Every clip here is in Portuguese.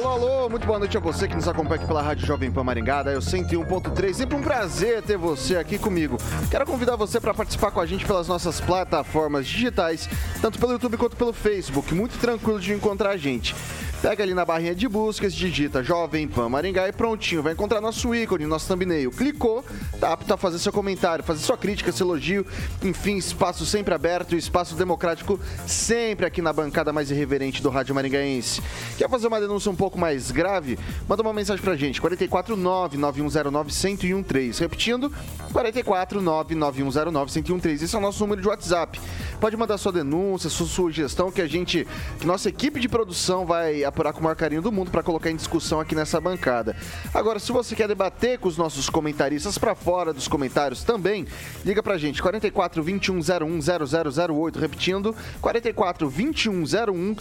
Alô, alô, muito boa noite a você que nos acompanha aqui pela Rádio Jovem Pan Maringá, eu 101.3. Sempre um prazer ter você aqui comigo. Quero convidar você para participar com a gente pelas nossas plataformas digitais, tanto pelo YouTube quanto pelo Facebook. Muito tranquilo de encontrar a gente. Pega ali na barrinha de buscas, digita Jovem Pan Maringá e prontinho, vai encontrar nosso ícone, nosso thumbnail. Clicou, tá apto a fazer seu comentário, fazer sua crítica, seu elogio, enfim, espaço sempre aberto, espaço democrático sempre aqui na bancada mais irreverente do Rádio Maringaense. Quer fazer uma denúncia um pouco mais grave? Manda uma mensagem pra gente, 449-9109-1013. Repetindo, 449-9109-1013. Esse é o nosso número de WhatsApp. Pode mandar sua denúncia, sua sugestão que a gente, que nossa equipe de produção vai apurar com o maior carinho do mundo para colocar em discussão aqui nessa bancada. Agora, se você quer debater com os nossos comentaristas para fora dos comentários também, liga pra gente, 44 21 01 0008, repetindo, 44 21 01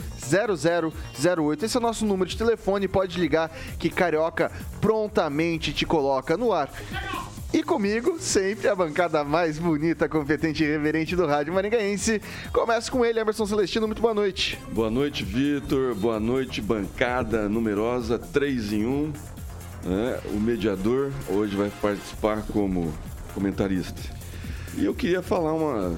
0008. Esse é o nosso número de telefone, pode ligar que Carioca prontamente te coloca no ar. E comigo, sempre a bancada mais bonita, competente e reverente do Rádio Maringaense. Começa com ele, Emerson Celestino. Muito boa noite. Boa noite, Vitor. Boa noite, bancada numerosa, 3 em 1. É, o mediador hoje vai participar como comentarista. E eu queria falar uma.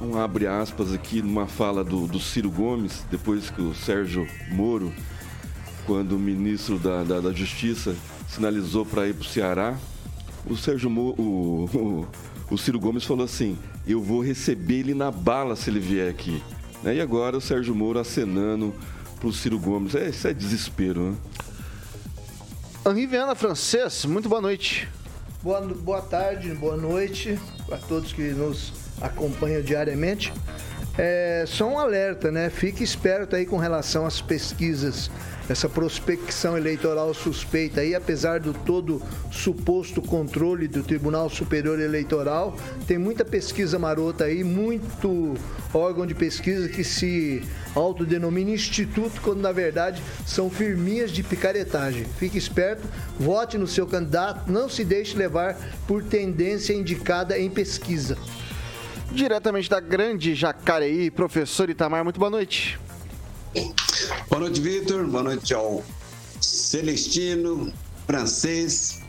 Um abre aspas aqui numa fala do, do Ciro Gomes, depois que o Sérgio Moro, quando ministro da, da, da Justiça sinalizou para ir para o Ceará, o Sérgio Mo, o, o, o, Ciro Gomes falou assim: eu vou receber ele na bala se ele vier aqui. Né? E agora o Sérgio Moro acenando pro Ciro Gomes. É, isso é desespero, né? Henri Viana, francês, muito boa noite. Boa, boa tarde, boa noite a todos que nos acompanham diariamente. É, só um alerta, né? Fique esperto aí com relação às pesquisas essa prospecção eleitoral suspeita aí, apesar do todo suposto controle do Tribunal Superior Eleitoral, tem muita pesquisa marota aí, muito órgão de pesquisa que se autodenomina instituto, quando na verdade são firminhas de picaretagem. Fique esperto, vote no seu candidato, não se deixe levar por tendência indicada em pesquisa. Diretamente da grande Jacareí, professor Itamar, muito boa noite. Boa noite, Vitor. Boa noite ao Celestino, francês.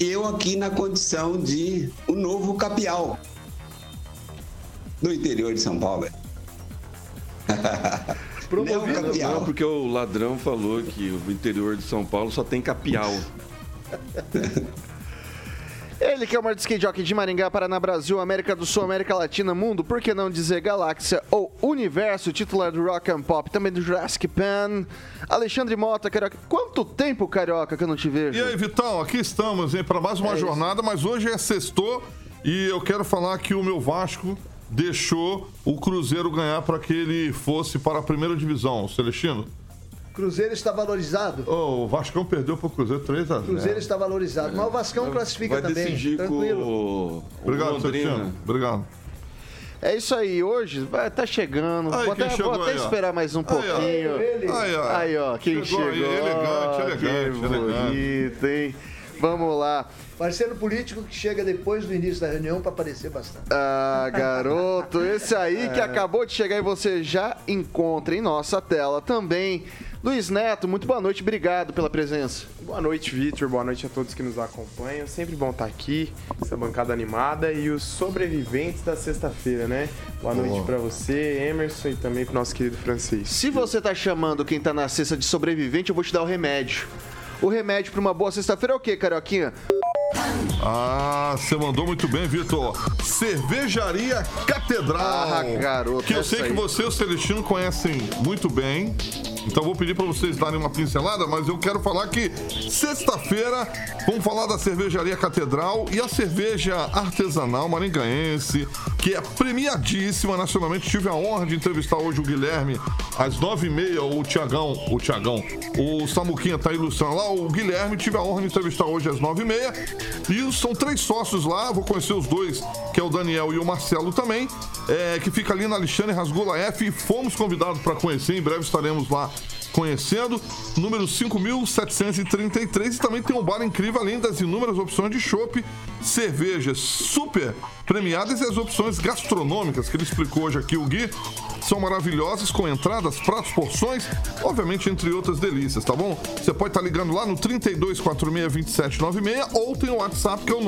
Eu aqui na condição de o novo capial do interior de São Paulo. Promovido. Capial. Não, porque o ladrão falou que o interior de São Paulo só tem capial. Ele que é o maior skate jockey de Maringá, Paraná, Brasil, América do Sul, América Latina, Mundo, por que não dizer Galáxia ou Universo, titular do Rock and Pop, também do Jurassic Pan. Alexandre Mota, Carioca. Quanto tempo, Carioca, que eu não te vejo? E aí, Vitão, aqui estamos, hein, para mais uma é jornada, mas hoje é sexto e eu quero falar que o meu Vasco deixou o Cruzeiro ganhar para que ele fosse para a primeira divisão, Celestino. Cruzeiro está valorizado. Oh, o Vascão perdeu para o Cruzeiro 3 a 0. Cruzeiro está valorizado, mas o Vascão classifica vai também. Tranquilo. O... Obrigado, Londrina. Obrigado. É isso aí, hoje vai tá chegando. Aí, vou até, vou até aí, esperar mais um pouquinho. Aí, aí, ó. Aí, ó, quem chegou. chegou. Aí, elegante, elegante, que bonito, hein? Vamos lá. Parceiro político que chega depois do início da reunião para aparecer bastante. Ah, garoto, esse aí é. que acabou de chegar e você já encontra em nossa tela também. Luiz Neto, muito boa noite, obrigado pela presença. Boa noite, Vitor, boa noite a todos que nos acompanham. Sempre bom estar aqui, essa bancada animada e os sobreviventes da sexta-feira, né? Boa oh. noite para você, Emerson, e também pro nosso querido francês. Se você tá chamando quem tá na cesta de sobrevivente, eu vou te dar o remédio. O remédio para uma boa sexta-feira é o quê, Carioquinha? Ah, você mandou muito bem, Vitor. Cervejaria Catedral. Ah, garoto, Que eu sei que aí. você e o Celestino conhecem muito bem. Então vou pedir para vocês darem uma pincelada, mas eu quero falar que sexta-feira vamos falar da cervejaria Catedral e a cerveja artesanal maringaense, que é premiadíssima nacionalmente. Tive a honra de entrevistar hoje o Guilherme às nove e meia, o Tiagão, o Tiagão, o Samuquinha tá ilustrando lá, o Guilherme tive a honra de entrevistar hoje às nove e meia. E são três sócios lá, vou conhecer os dois, que é o Daniel e o Marcelo também, é, que fica ali na Alexandre Rasgula F. E fomos convidados para conhecer, em breve estaremos lá conhecendo. Número 5.733 e também tem um bar incrível, além das inúmeras opções de chopp, cervejas super premiadas e as opções gastronômicas que ele explicou hoje aqui, o Gui, são maravilhosas, com entradas, pratos, porções, obviamente, entre outras delícias, tá bom? Você pode estar ligando lá no 3246-2796 ou tem o WhatsApp que é o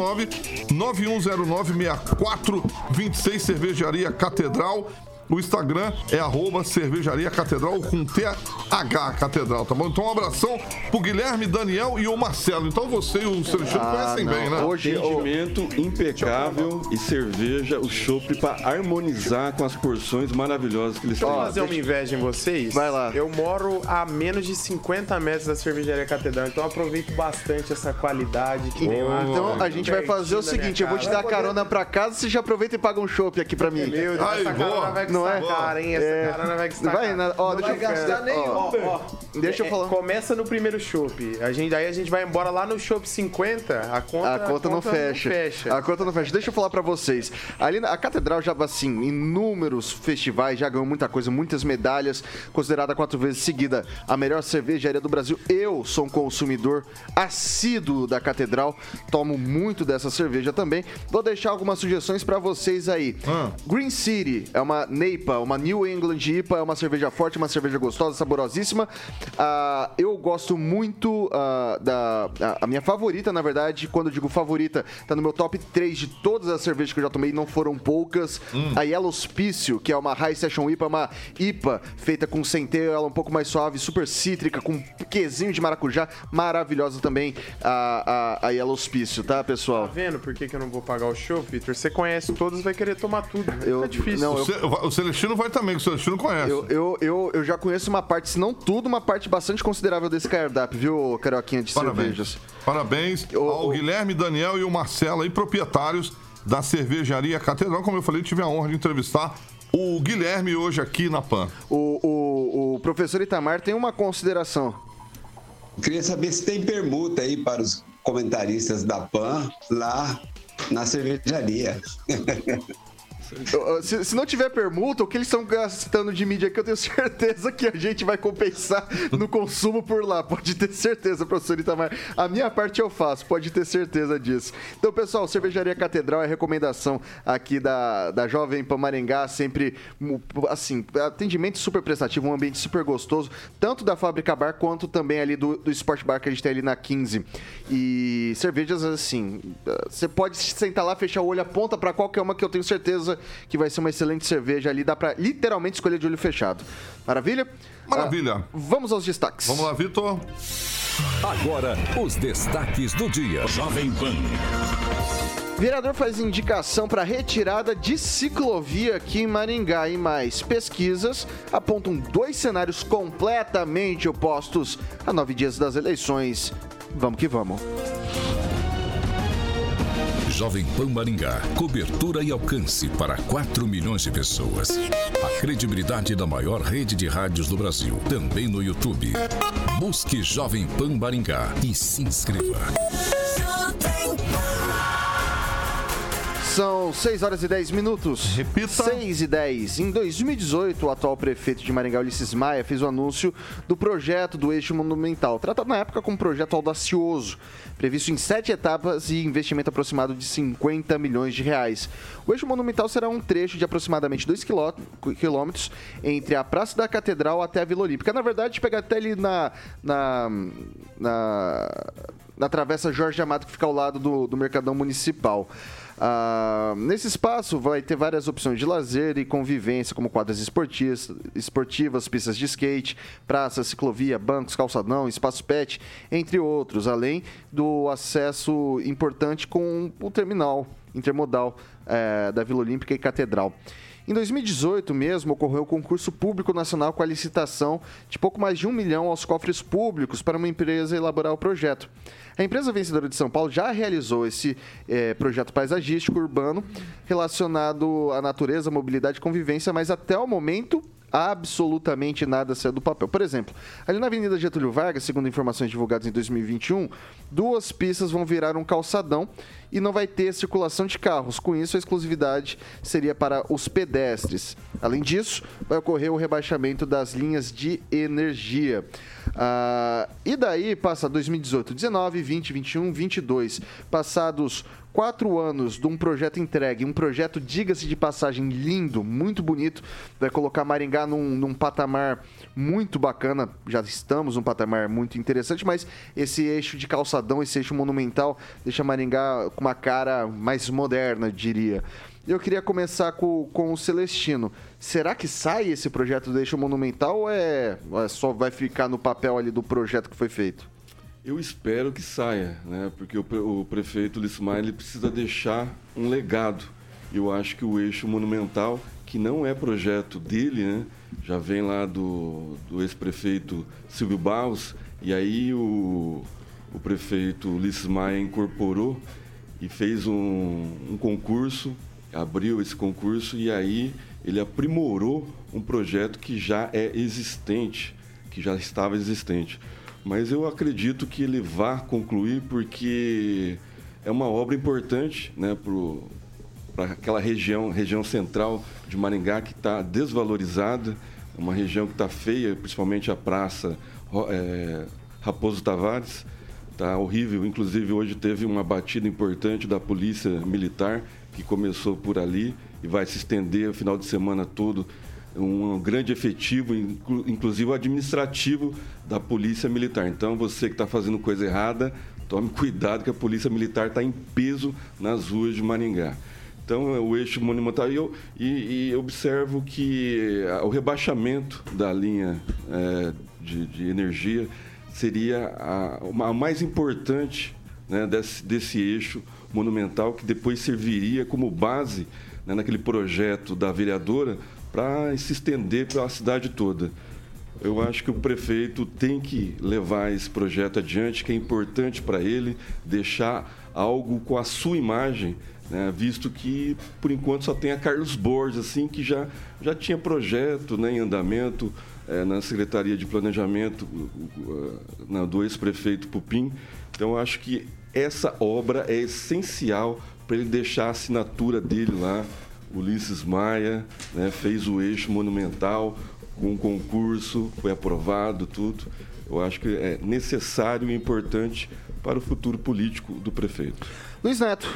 991096426 Cervejaria Catedral. O Instagram é arroba cervejaria catedral com TH Catedral, tá bom? Então um abração pro Guilherme, Daniel e o Marcelo. Então você e o Celestino Ah, conhecem não. bem, né? Hoje, Atendimento impecável e cerveja, o chopp para harmonizar com as porções maravilhosas que eles Deixa eu têm. fazer uma inveja em vocês. Vai lá. Eu moro a menos de 50 metros da cervejaria Catedral, então eu aproveito bastante essa qualidade que tem lá. então a gente vai fazer o seguinte, eu vou te dar carona pra casa, você já aproveita e paga um chopp aqui pra mim. Meu Deus, Ai, essa boa. vai Não é? cara, hein? Essa É. vai custar Vai, cara. na- ó, deixa vai eu gastar nem ó. Ó, Deixa eu é, falar. Começa no primeiro chopp. A gente, aí a gente vai embora lá no chopp 50, a conta, A conta, não, fecha. A conta não fecha. Deixa eu falar pra vocês. Ali na a Catedral já, assim, inúmeros festivais, já ganhou muita coisa, muitas medalhas, considerada quatro vezes seguida a melhor cervejaria do Brasil. Eu sou um consumidor assíduo da Catedral, tomo muito dessa cerveja também. Vou deixar algumas sugestões pra vocês aí. Ah. Green City é uma NEIPA, uma New England IPA, é uma cerveja forte, uma cerveja gostosa, saborosíssima. Ah, eu gosto muito ah, da. A, a minha favorita, na verdade, quando eu digo favorita, tá no meu top 3 de todas as cervejas que eu já tomei, não foram poucas. A Yellow Hospício, que é uma High Session IPA, uma IPA feita com centeio, ela é um pouco mais suave, super cítrica, com quesinho de maracujá, maravilhosa também a, a, a Yellow Hospício, tá, Tá pessoal? vendo por que, que eu não vou pagar o chopp, Vitor? Você conhece todos, vai querer tomar tudo. Eu- é difícil. não, O, Ce- o Celestino vai também, que o Celestino conhece. Eu, eu, eu, eu já conheço uma parte, se não tudo, uma parte bastante considerável desse cardápio, viu, Carioquinha de Parabéns. cervejas? Parabéns Ô, ao ô. Guilherme, Daniel e o Marcelo, aí, proprietários da cervejaria Catedral. Como eu falei, tive a honra de entrevistar o Guilherme hoje aqui na PAN. O, o, o professor Itamar tem uma consideração. Queria saber se tem permuta aí para os comentaristas da PAN lá na cervejaria. Se, se não tiver permuta, o que eles estão gastando de mídia aqui, eu tenho certeza que a gente vai compensar no consumo por lá. Pode ter certeza, professor Itamar. A minha parte eu faço, pode ter certeza disso. Então, pessoal, Cervejaria Catedral é recomendação aqui da, da Jovem Pan Maringá, sempre, assim, atendimento super prestativo, um ambiente super gostoso, tanto da Fábrica Bar quanto também ali do, do Sport Bar que a gente tem ali na 15. E cervejas, assim, você pode sentar lá, fechar o olho, aponta pra qualquer uma que eu tenho certeza que vai ser uma excelente cerveja ali, dá pra literalmente escolher de olho fechado. Maravilha? Maravilha. Ah, vamos aos destaques. Vamos lá, Vitor. Agora, os destaques do dia. Jovem Pan. Vereador faz indicação para retirada de ciclovia aqui em Maringá e mais pesquisas apontam dois cenários completamente opostos a nove dias das eleições. Vamos que vamos. Jovem Pan Maringá. Cobertura e alcance para 4 milhões de pessoas. A credibilidade da maior rede de rádios do Brasil. Também no YouTube. Busque Jovem Pan Maringá e se inscreva. São 6 horas e 10 minutos. Repita. 6 e 10. Em 2018, o atual prefeito de Maringá, Ulisses Maia, fez o anúncio do projeto do eixo monumental, tratado na época como um projeto audacioso, previsto em sete etapas e investimento aproximado de 50 milhões de reais. O eixo monumental será um trecho de aproximadamente 2 quilômetros entre a Praça da Catedral até a Vila Olímpica. Na verdade, pega até ali na... na, na na Travessa Jorge Amado, que fica ao lado do, do Mercadão Municipal. Ah, nesse espaço vai ter várias opções de lazer e convivência, como quadras esportivas, esportivas, pistas de skate, praças, ciclovia, bancos, calçadão, espaço pet, entre outros, além do acesso importante com o terminal intermodal eh, da Vila Olímpica e Catedral. Em 2018 mesmo, ocorreu o concurso público nacional com a licitação de pouco mais de um milhão aos cofres públicos para uma empresa elaborar o projeto. A empresa vencedora de São Paulo já realizou esse eh, projeto paisagístico urbano relacionado à natureza, mobilidade e convivência, mas até o momento absolutamente nada saiu do papel. Por exemplo, ali na Avenida Getúlio Vargas, segundo informações divulgadas em 2021, duas pistas vão virar um calçadão e não vai ter circulação de carros. Com isso, a exclusividade seria para os pedestres. Além disso, vai ocorrer o rebaixamento das linhas de energia. Ah, e daí passa 2018, 19, 20, 21, 22. Passados quatro anos de um projeto entregue, um projeto, diga-se de passagem, lindo, muito bonito, vai colocar Maringá num, num, patamar muito bacana. Já estamos num patamar muito interessante, mas esse eixo de calçadão, esse eixo monumental, deixa Maringá uma cara mais moderna, diria. Eu queria começar com, com o Celestino. Será que sai esse projeto do eixo monumental ou é, é só vai ficar no papel ali do projeto que foi feito? Eu espero que saia, né? porque o, o prefeito Lismar ele precisa deixar um legado. Eu acho que o eixo monumental, que não é projeto dele, né? já vem lá do, do ex-prefeito Silvio Barros, e aí o, o prefeito Lismar incorporou e fez um, um concurso, abriu esse concurso, e aí ele aprimorou um projeto que já é existente, que já estava existente. Mas eu acredito que ele vá concluir porque é uma obra importante né, para aquela região, região central de Maringá que está desvalorizada, uma região que está feia, principalmente a praça é, Raposo Tavares. Está horrível. Inclusive, hoje teve uma batida importante da Polícia Militar, que começou por ali e vai se estender o final de semana todo um grande efetivo, inclusive administrativo da Polícia Militar. Então, você que está fazendo coisa errada, tome cuidado que a Polícia Militar está em peso nas ruas de Maringá. Então, é o eixo monumental. E, eu, e, e observo que o rebaixamento da linha é, de, de, energia seria a, a mais importante né, desse, desse eixo monumental, que depois serviria como base né, naquele projeto da vereadora para se estender pela cidade toda. Eu acho que o prefeito tem que levar esse projeto adiante, que é importante para ele deixar algo com a sua imagem, né? visto que por enquanto só tem a Carlos Borges, assim, que já, já tinha projeto né, em andamento é, na Secretaria de Planejamento uh, do ex-prefeito Pupim. Então, acho que essa obra é essencial para ele deixar a assinatura dele lá Ulisses Maia né, fez o eixo monumental com um concurso, foi aprovado, tudo. Eu acho que é necessário e importante para o futuro político do prefeito. Luiz Neto.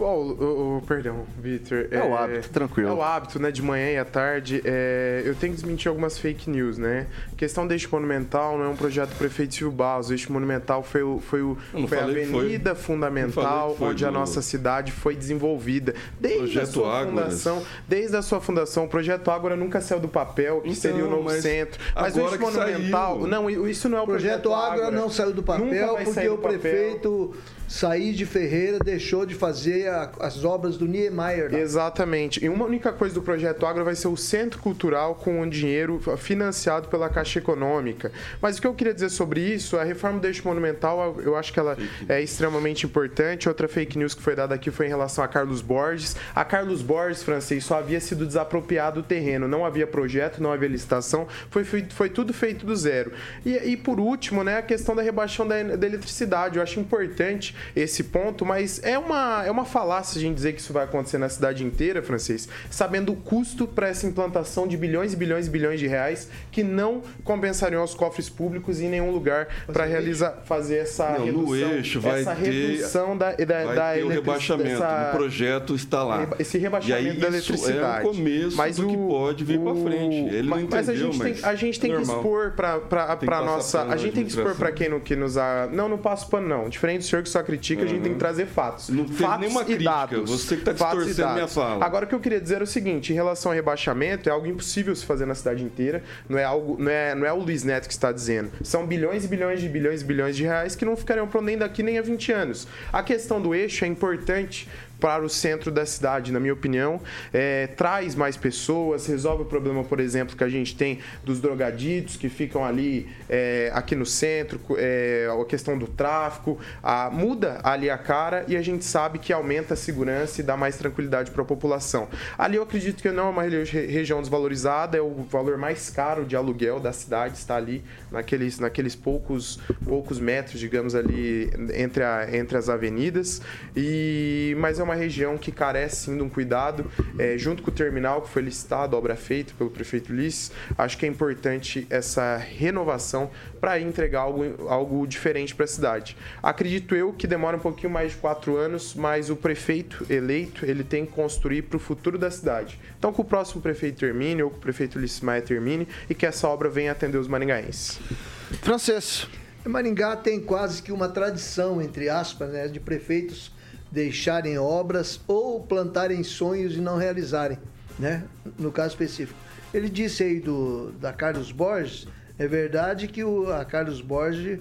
Paulo, oh, oh, perdão, Vitor. É, é, o hábito, tranquilo. É o hábito, né? De manhã e à tarde. É, eu tenho que desmentir algumas fake news, né? A questão deste monumental não é um projeto do prefeito Silvio Barros. Este monumental foi, o, foi, o, foi a avenida foi. fundamental onde do... a nossa cidade foi desenvolvida. Desde projeto a sua Águas. fundação, desde a sua fundação, o projeto Ágora nunca saiu do papel, que então, seria o novo centro. Mas o monumental. Saiu. Não, isso não é o projeto, projeto Ágora. não saiu do papel porque o prefeito. Sair de Ferreira deixou de fazer a, as obras do Niemeyer. Lá. Exatamente. E uma única coisa do projeto Agro vai ser o centro cultural com um dinheiro financiado pela Caixa Econômica. Mas o que eu queria dizer sobre isso, a reforma do eixo monumental, eu acho que ela é extremamente importante. Outra fake news que foi dada aqui foi em relação a Carlos Borges. A Carlos Borges, francês, só havia sido desapropriado o terreno. Não havia projeto, não havia licitação. Foi, foi, foi tudo feito do zero. E, e por último, né, a questão da rebaixão da, da eletricidade. Eu acho importante esse ponto, mas é uma, é uma falácia a gente dizer que isso vai acontecer na cidade inteira, francês, sabendo o custo para essa implantação de bilhões e bilhões e bilhões de reais que não compensariam aos cofres públicos em nenhum lugar para realizar fazer essa Não, redução, no eixo vai essa ter, redução da, da, vai da ter o rebaixamento. O projeto está lá. esse e rebaixamento aí, da isso eletricidade. é o começo Mas do que o- pode vir para frente. Ele não mas, entendeu, mas a gente tem, a gente tem que expor para que para nossa, a gente tem que expor para quem não que nos a, não não passo pano não. Diferente do senhor que só critica, a gente tem que trazer fatos. Não fatos nenhuma crítica, dados. você que tá Fatos e distorcendo minha fala. Agora o que eu queria dizer é o seguinte, em relação ao rebaixamento, é algo impossível se fazer na cidade inteira. Não é algo, não é, não é o Luiz Neto que está dizendo. São bilhões e bilhões de bilhões e bilhões de reais que não ficariam pronto nem daqui nem a 20 anos. A questão do eixo é importante para o centro da cidade, na minha opinião, É, traz mais pessoas, resolve o problema, por exemplo, que a gente tem dos drogaditos que ficam ali é, aqui no centro, é, a questão do tráfico, a- muda ali a cara e a gente sabe que aumenta a segurança e dá mais tranquilidade para a população. Ali eu acredito que não é uma re- região desvalorizada, é o valor mais caro de aluguel da cidade, está ali naqueles, naqueles poucos, poucos metros, digamos, ali entre, a- entre as avenidas. E, mas é uma região que carece sim de um cuidado, é, junto com o terminal que foi licitado, obra feita pelo prefeito Ulisses. Acho que é importante essa renovação para entregar algo, algo diferente para a cidade. Acredito eu que demora um pouquinho mais de quatro anos, mas o prefeito eleito ele tem que construir para o futuro da cidade. Então, que o próximo prefeito termine, ou que o prefeito Ulisses Maia termine, e que essa obra venha atender os maringaenses. Francês. Maringá tem quase que uma tradição, entre aspas, né, de prefeitos deixarem obras ou plantarem sonhos e não realizarem, né? No caso específico. Ele disse aí do da Carlos Borges, é verdade que o, a Carlos Borges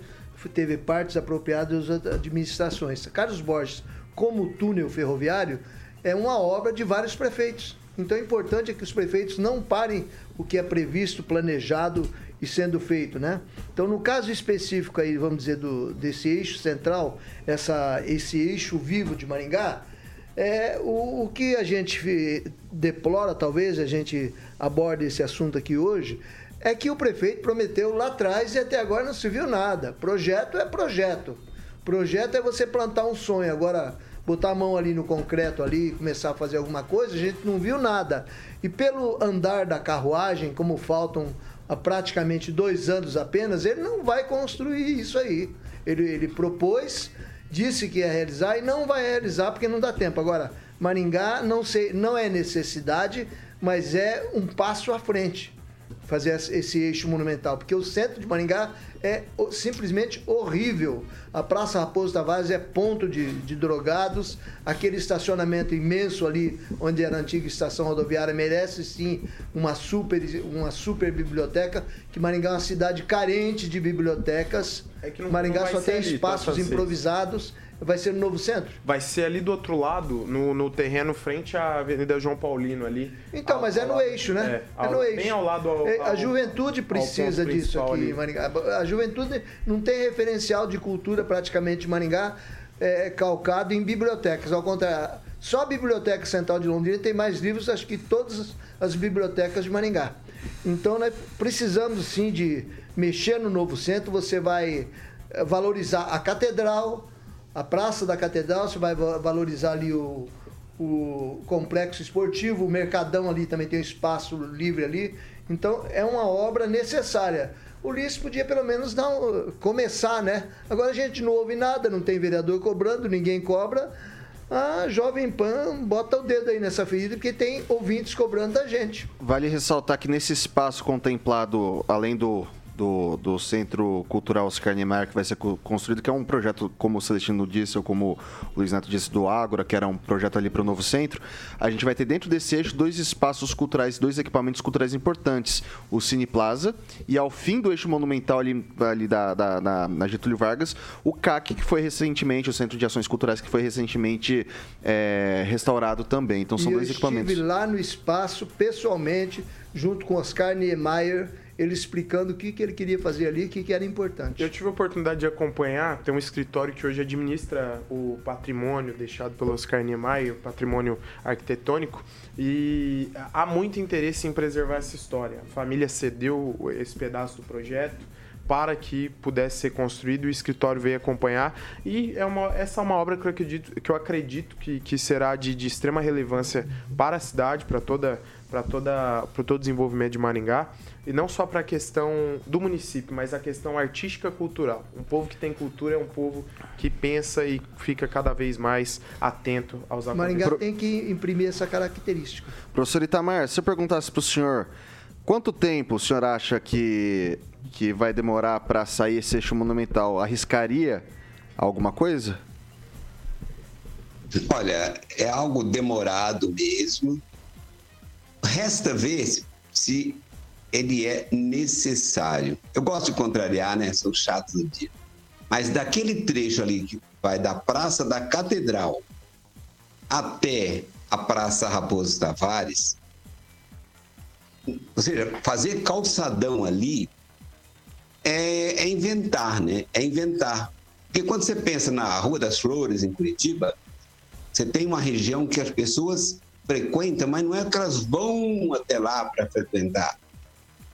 teve partes apropriadas das administrações. Carlos Borges, como o túnel ferroviário, é uma obra de vários prefeitos. Então é importante que os prefeitos não parem o que é previsto, planejado e sendo feito, né? Então, no caso específico aí, vamos dizer, do, desse eixo central, essa, esse eixo vivo de Maringá, é, o, o que a gente deplora, talvez a gente aborde esse assunto aqui hoje, é que o prefeito prometeu lá atrás e até agora não se viu nada. Projeto é projeto. Projeto é você plantar um sonho. Agora, botar a mão ali no concreto ali começar a fazer alguma coisa, a gente não viu nada. E pelo andar da carruagem, como faltam há praticamente dois anos apenas, ele não vai construir isso aí. Ele, ele propôs, disse que ia realizar e não vai realizar porque não dá tempo. Agora, Maringá não, sei, não é necessidade, mas é um passo à frente fazer esse eixo monumental, porque o centro de Maringá é simplesmente horrível. A Praça Raposo Tavares é ponto de, de drogados, aquele estacionamento imenso ali, onde era a antiga estação rodoviária, merece sim uma super, uma super biblioteca, que Maringá é uma cidade carente de bibliotecas. É não- Maringá não só tem tá, espaços improvisados. Vai ser no novo centro? Vai ser ali do outro lado, no, no terreno frente à Avenida João Paulino ali. Então, Ao- mas é no lado- eixo, né? É, É, ao- no eixo. Bem ao lado ao, É, A juventude precisa disso aqui, ali. Maringá. A juventude não tem referencial de cultura praticamente Maringá é, calcado em bibliotecas. Ao contrário, só a Biblioteca Central de Londrina tem mais livros, acho que todas as bibliotecas de Maringá. Então, nós precisamos sim de mexer no novo centro. Você vai eh, valorizar a catedral, a Praça da Catedral, você vai va- valorizar ali o, o complexo esportivo, o Mercadão ali também tem um espaço livre ali. Então é uma obra necessária. O Ulisses podia pelo menos dar um- começar, né? Agora a gente não ouve nada, não tem vereador cobrando, ninguém cobra. A Jovem Pan bota o dedo aí nessa ferida porque tem ouvintes cobrando da gente. Vale ressaltar que nesse espaço contemplado, além do, do, do Centro Cultural Oscar Niemeyer, que vai ser co- construído, que é um projeto, como o Celestino disse, ou como o Luiz Neto disse, do Ágora, que era um projeto ali para o novo centro, a gente vai ter dentro desse eixo dois espaços culturais, dois equipamentos culturais importantes. O Cine Plaza e ao fim do eixo monumental ali, ali da, da- na, na Getúlio Vargas, o CAC, que foi recentemente, o Centro de Ações Culturais, que foi recentemente é, restaurado também. Então são e dois eu equipamentos. estive lá no espaço, pessoalmente, junto com Oscar Niemeyer, ele explicando o que, que ele queria fazer ali, o que, que era importante. Eu tive a oportunidade de acompanhar, tem um escritório que hoje administra o patrimônio deixado pelo Oscar Niemeyer, o patrimônio arquitetônico, e há muito interesse em preservar essa história. A família cedeu esse pedaço do projeto para que pudesse ser construído. O escritório veio acompanhar e é uma, essa é uma obra que eu acredito que, eu acredito que, que será de, de extrema relevância para a cidade, para toda para toda para todo o desenvolvimento de Maringá e não só para a questão do município, mas a questão artística cultural. Um povo que tem cultura é um povo que pensa e fica cada vez mais atento aos Maringá tem que imprimir essa característica. Professor Itamar, se eu perguntasse para o senhor quanto tempo o senhor acha que, que vai demorar para sair esse eixo monumental, arriscaria alguma coisa? Olha, é algo demorado mesmo. Resta ver se ele é necessário. Eu gosto de contrariar, né? Sou chato do dia. Mas daquele trecho ali que vai da Praça da Catedral até a Praça Raposo Tavares, ou seja, fazer calçadão ali é, é inventar, né? É inventar. Porque quando você pensa na Rua das Flores, em Curitiba, você tem uma região que as pessoas frequentam, mas não é que elas vão até lá para frequentar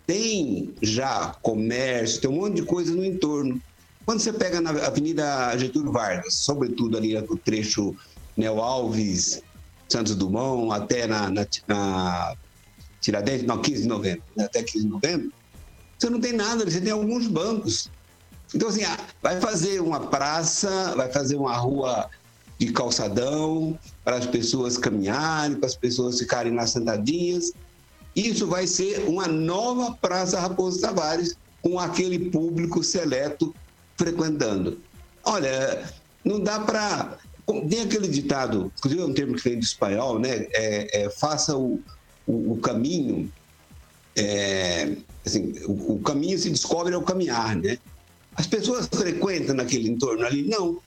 tem já comércio, tem um monte de coisa no entorno. Quando você pega na Avenida Getúlio Vargas, sobretudo ali no trecho Neo Alves, Santos Dumont, até na, na, na Tiradentes, não, 15 de novembro, né, até 15 de novembro, você não tem nada, você tem alguns bancos. Então, assim, ah, vai fazer uma praça, vai fazer uma rua de calçadão para as pessoas caminharem, para as pessoas ficarem lá sentadinhas, isso vai ser uma nova Praça Raposo Tavares, com aquele público seleto frequentando. Olha, não dá para. Tem aquele ditado, inclusive é um termo que vem do espanhol, né? É, é, faça o, o, o caminho. É, assim, o, o, caminho se descobre ao caminhar, né? As pessoas frequentam naquele entorno ali? Não.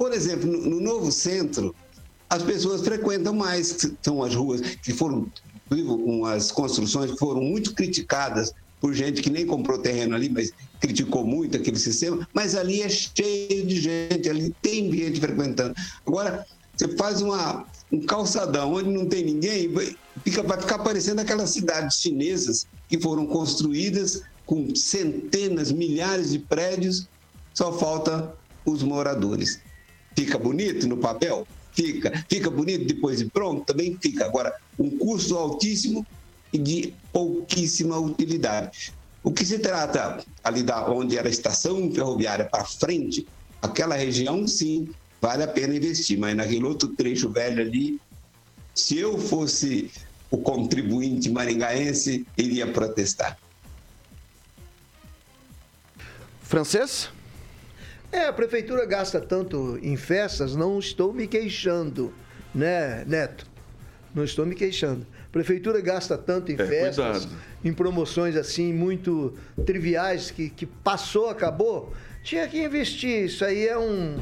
Por exemplo, no, no novo centro, as pessoas frequentam mais, são as ruas que foram umas construções que foram muito criticadas por gente que nem comprou terreno ali, mas criticou muito aquele sistema, mas ali é cheio de gente, ali tem gente frequentando. Agora, você faz uma, um calçadão onde não tem ninguém, fica, vai ficar parecendo aquelas cidades chinesas que foram construídas com centenas, milhares de prédios, só falta os moradores. Fica bonito no papel? Fica. Fica bonito depois de pronto? Também fica. Agora, um custo altíssimo e de pouquíssima utilidade. O que se trata ali da onde era a estação ferroviária para frente, aquela região sim vale a pena investir, mas naquele outro trecho velho ali, se eu fosse o contribuinte maringaense, iria protestar. Francês? É, a prefeitura gasta tanto em festas, não estou me queixando, né, Neto? Não estou me queixando. A prefeitura gasta tanto em é, festas, cuidado. em promoções assim muito triviais que, que passou, acabou. Tinha que investir. Isso aí é um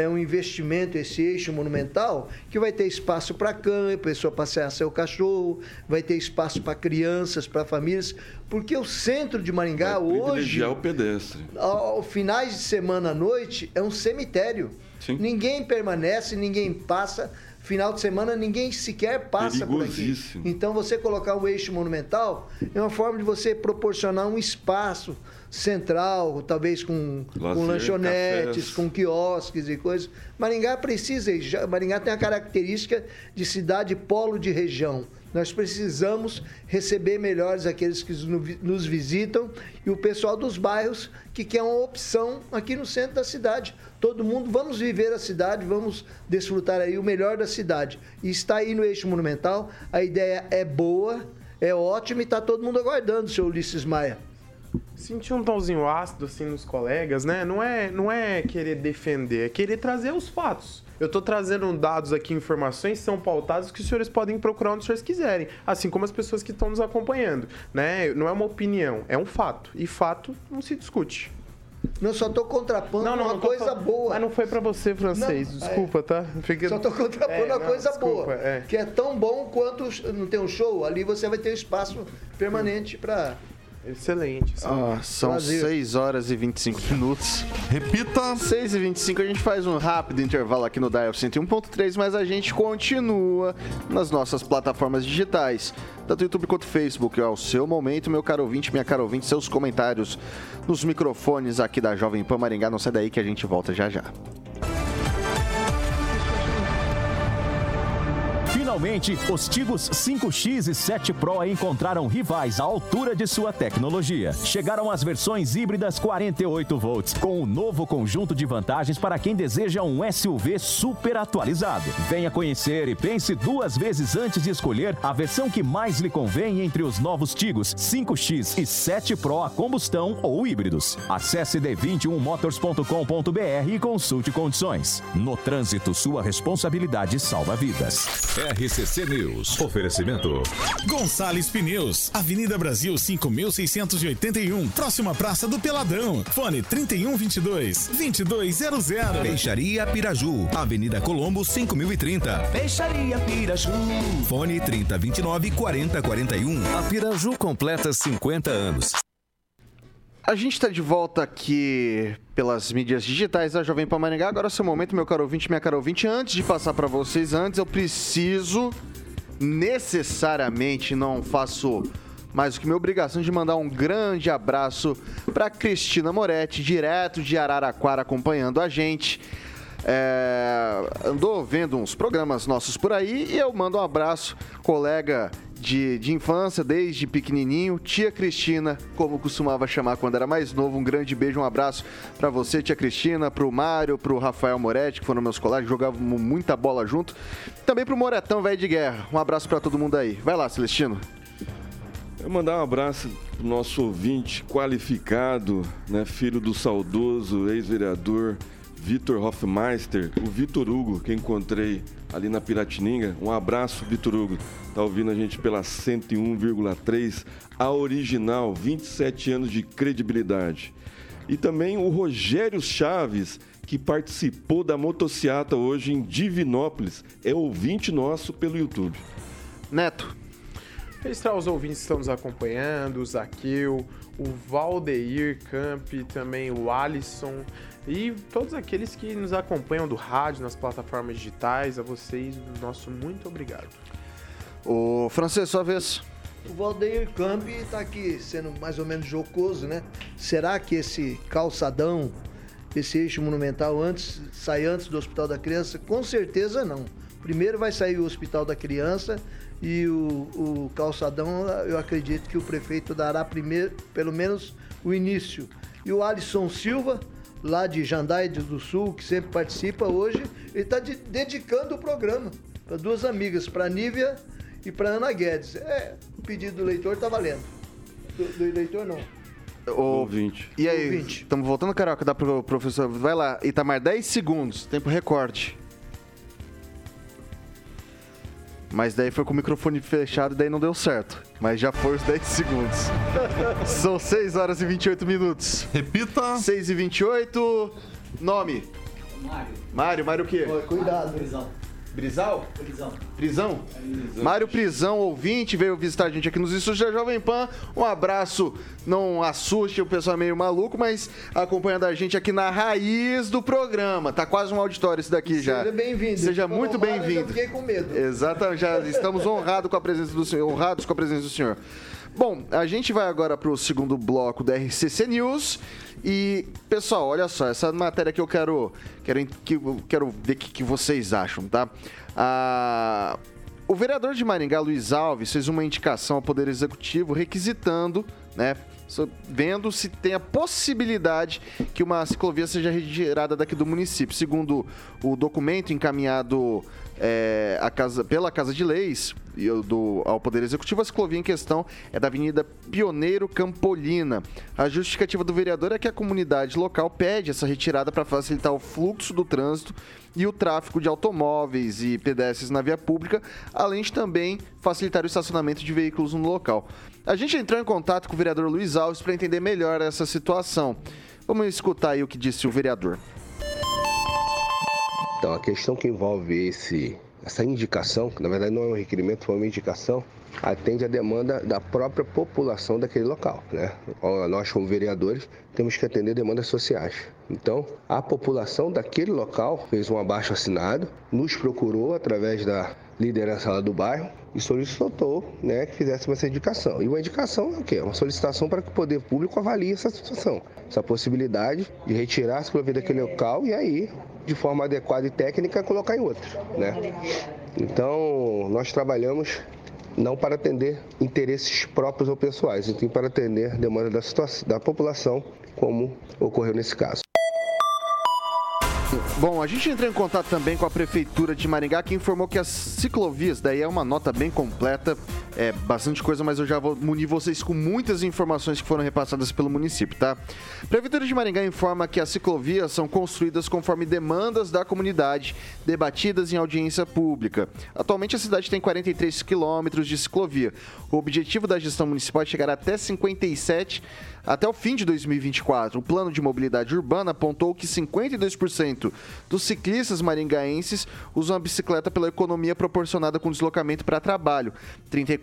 é um investimento, esse eixo monumental, que vai ter espaço para cã, a pessoa passear seu cachorro, vai ter espaço para crianças, para famílias, porque o centro de Maringá vai hoje. o pedestre. Ao finais de semana à noite, é um cemitério. Sim. Ninguém permanece, ninguém passa. Final de semana ninguém sequer passa por aqui. Então você colocar um eixo monumental é uma forma de você proporcionar um espaço central, talvez com, Lazer, com lanchonetes, cafés. com quiosques e coisas. Maringá precisa, Maringá tem a característica de cidade polo de região. Nós precisamos receber melhores aqueles que nos visitam e o pessoal dos bairros que quer uma opção aqui no centro da cidade. Todo mundo, vamos viver a cidade, vamos desfrutar aí o melhor da cidade. E está aí no eixo monumental, a ideia é boa, é ótima e está todo mundo aguardando, seu Ulisses Maia. Senti um tomzinho ácido assim nos colegas, né? Não é, não é querer defender, é querer trazer os fatos. Eu estou trazendo dados aqui, informações são pautadas que os senhores podem procurar onde os senhores quiserem, assim como as pessoas que estão nos acompanhando, né? Não é uma opinião, é um fato. E fato não se discute. Não, só tô contrapondo não, não, uma não coisa boa. Mas não foi para você, francês. Desculpa, é. tá? Fiquei... Só tô contrapondo é, uma coisa desculpa, boa. É. Que é tão bom quanto não tem um show, ali você vai ter espaço permanente para Excelente. Ah, são Prazer. 6 horas e 25 minutos. Repita. 6 e 25 a gente faz um rápido intervalo aqui no Dial 101.3, mas a gente continua nas nossas plataformas digitais, tanto YouTube quanto Facebook. É o seu momento, meu caro ouvinte, minha caro ouvinte, seus comentários nos microfones aqui da Jovem Pan Maringá. Não sai daí que a gente volta já já. Finalmente, os Tigos 5X e 7 Pro encontraram rivais à altura de sua tecnologia. Chegaram as versões híbridas 48 volts, com um novo conjunto de vantagens para quem deseja um SUV super atualizado. Venha conhecer e pense duas vezes antes de escolher a versão que mais lhe convém entre os novos Tigos 5X e 7 Pro a combustão ou híbridos. Acesse d21motors.com.br e consulte condições. No trânsito, sua responsabilidade salva vidas. RCC News. Oferecimento. Gonçalves Pneus, Avenida Brasil 5681, próxima Praça do Peladão. Fone 3122 2200. Peixaria Piraju, Avenida Colombo 5030. Peixaria Piraju. Fone 3029 4041. A Piraju completa 50 anos. A gente está de volta aqui pelas mídias digitais da Jovem Pan Maringá. Agora é seu momento, meu caro ouvinte, minha caro ouvinte. Antes de passar para vocês, antes eu preciso necessariamente, não faço mais do que minha obrigação de mandar um grande abraço para Cristina Moretti, direto de Araraquara, acompanhando a gente. É, andou vendo uns programas nossos por aí e eu mando um abraço, colega de, de infância, desde pequenininho, tia Cristina, como costumava chamar quando era mais novo. Um grande beijo, um abraço para você, tia Cristina, pro Mário, pro Rafael Moretti, que foram meus colegas, jogávamos muita bola junto. Também pro Moretão, velho de guerra. Um abraço para todo mundo aí. Vai lá, Celestino. Eu mandar um abraço pro nosso ouvinte qualificado, né, filho do saudoso ex-vereador Vitor Hoffmeister, o Vitor Hugo, que encontrei ali na Piratininga. Um abraço, Vitor Hugo. Tá ouvindo a gente pela 101,3, a original, 27 anos de credibilidade. E também o Rogério Chaves, que participou da motociata hoje em Divinópolis, é ouvinte nosso pelo YouTube. Neto. Registrar os ouvintes que estão nos acompanhando, o Zaqueu, o Valdeir Camp, também o Alisson e todos aqueles que nos acompanham do rádio, nas plataformas digitais, a vocês, o nosso muito obrigado. O francês, sua vez. O Valdeir Campi está aqui sendo mais ou menos jocoso, né? Será que esse calçadão, esse eixo monumental antes sai antes do Hospital da Criança? Com certeza não. Primeiro vai sair o Hospital da Criança e o, o calçadão, eu acredito que o prefeito dará primeiro, pelo menos o início. E o Alisson Silva, lá de Jandai do Sul, que sempre participa hoje, ele está de, dedicando o programa para duas amigas, para Nívia e para Ana Guedes. É, o pedido do leitor está valendo. Do, do eleitor não. O... Ouvinte. E aí, estamos voltando, Carioca, dá pro professor. Vai lá, Itamar, 10 segundos, tempo recorde. Mas daí foi com o microfone fechado, daí não deu certo. Mas já foi os 10 segundos. São 6 horas e 28 minutos. Repita. 6 e 28. Nome? Mário. Mário, Mário o quê? Cuidado. Prisão. Brizal? Prisão. Prisão? Mário Prisão, ouvinte, veio visitar a gente aqui nos estúdios da Jovem Pan. Um abraço, não assuste, o pessoal é meio maluco, mas acompanhando a gente aqui na raiz do programa. Tá quase um auditório esse daqui já. Seja bem-vindo. Seja muito bem-vindo. Fiquei com medo. Exatamente, já estamos honrados com a presença do senhor, honrados com a presença do senhor. Bom, a gente vai agora para o segundo bloco da RCC News. E, pessoal, olha só, essa matéria que eu quero, quero, que quero ver o que, que vocês acham, tá? Ah, o vereador de Maringá, Luiz Alves, fez uma indicação ao Poder Executivo requisitando, né? Vendo se tem a possibilidade que uma ciclovia seja retirada daqui do município. Segundo o documento encaminhado é, à casa- pela Casa de Leis do, ao Poder Executivo, a ciclovia em questão é da Avenida Pioneiro Campolina. A justificativa do vereador é que a comunidade local pede essa retirada para facilitar o fluxo do trânsito e o tráfego de automóveis e pedestres na via pública, além de também facilitar o estacionamento de veículos no local. A gente entrou em contato com o vereador Luiz Alves para entender melhor essa situação. Vamos escutar aí o que disse o vereador. Então, a questão que envolve esse, essa indicação, que na verdade não é um requerimento, foi uma indicação, atende a demanda da própria população daquele local. Né? Nós, como vereadores, temos que atender demandas sociais. Então, a população daquele local fez um abaixo assinado, nos procurou através da liderança lá do bairro e solicitou né, que fizesse essa indicação. E uma indicação é o quê? Uma solicitação para que o poder público avalie essa situação, essa possibilidade de retirar a ciclovia daquele local e aí, de forma adequada e técnica, colocar em outro. Né? Então, nós trabalhamos não para atender interesses próprios ou pessoais, e sim para atender demanda da, da população, como ocorreu nesse caso. Bom, a gente entrou em contato também com a Prefeitura de Maringá, que informou que as ciclovias, daí é uma nota bem completa, é bastante coisa, mas eu já vou munir vocês com muitas informações que foram repassadas pelo município, tá? Prefeitura de Maringá informa que as ciclovias são construídas conforme demandas da comunidade, debatidas em audiência pública. Atualmente a cidade tem 43 quilômetros de ciclovia. O objetivo da gestão municipal é chegar até 57 até o fim de 2024, o plano de mobilidade urbana apontou que 52% dos ciclistas maringaenses usam a bicicleta pela economia proporcionada com deslocamento para trabalho, 34%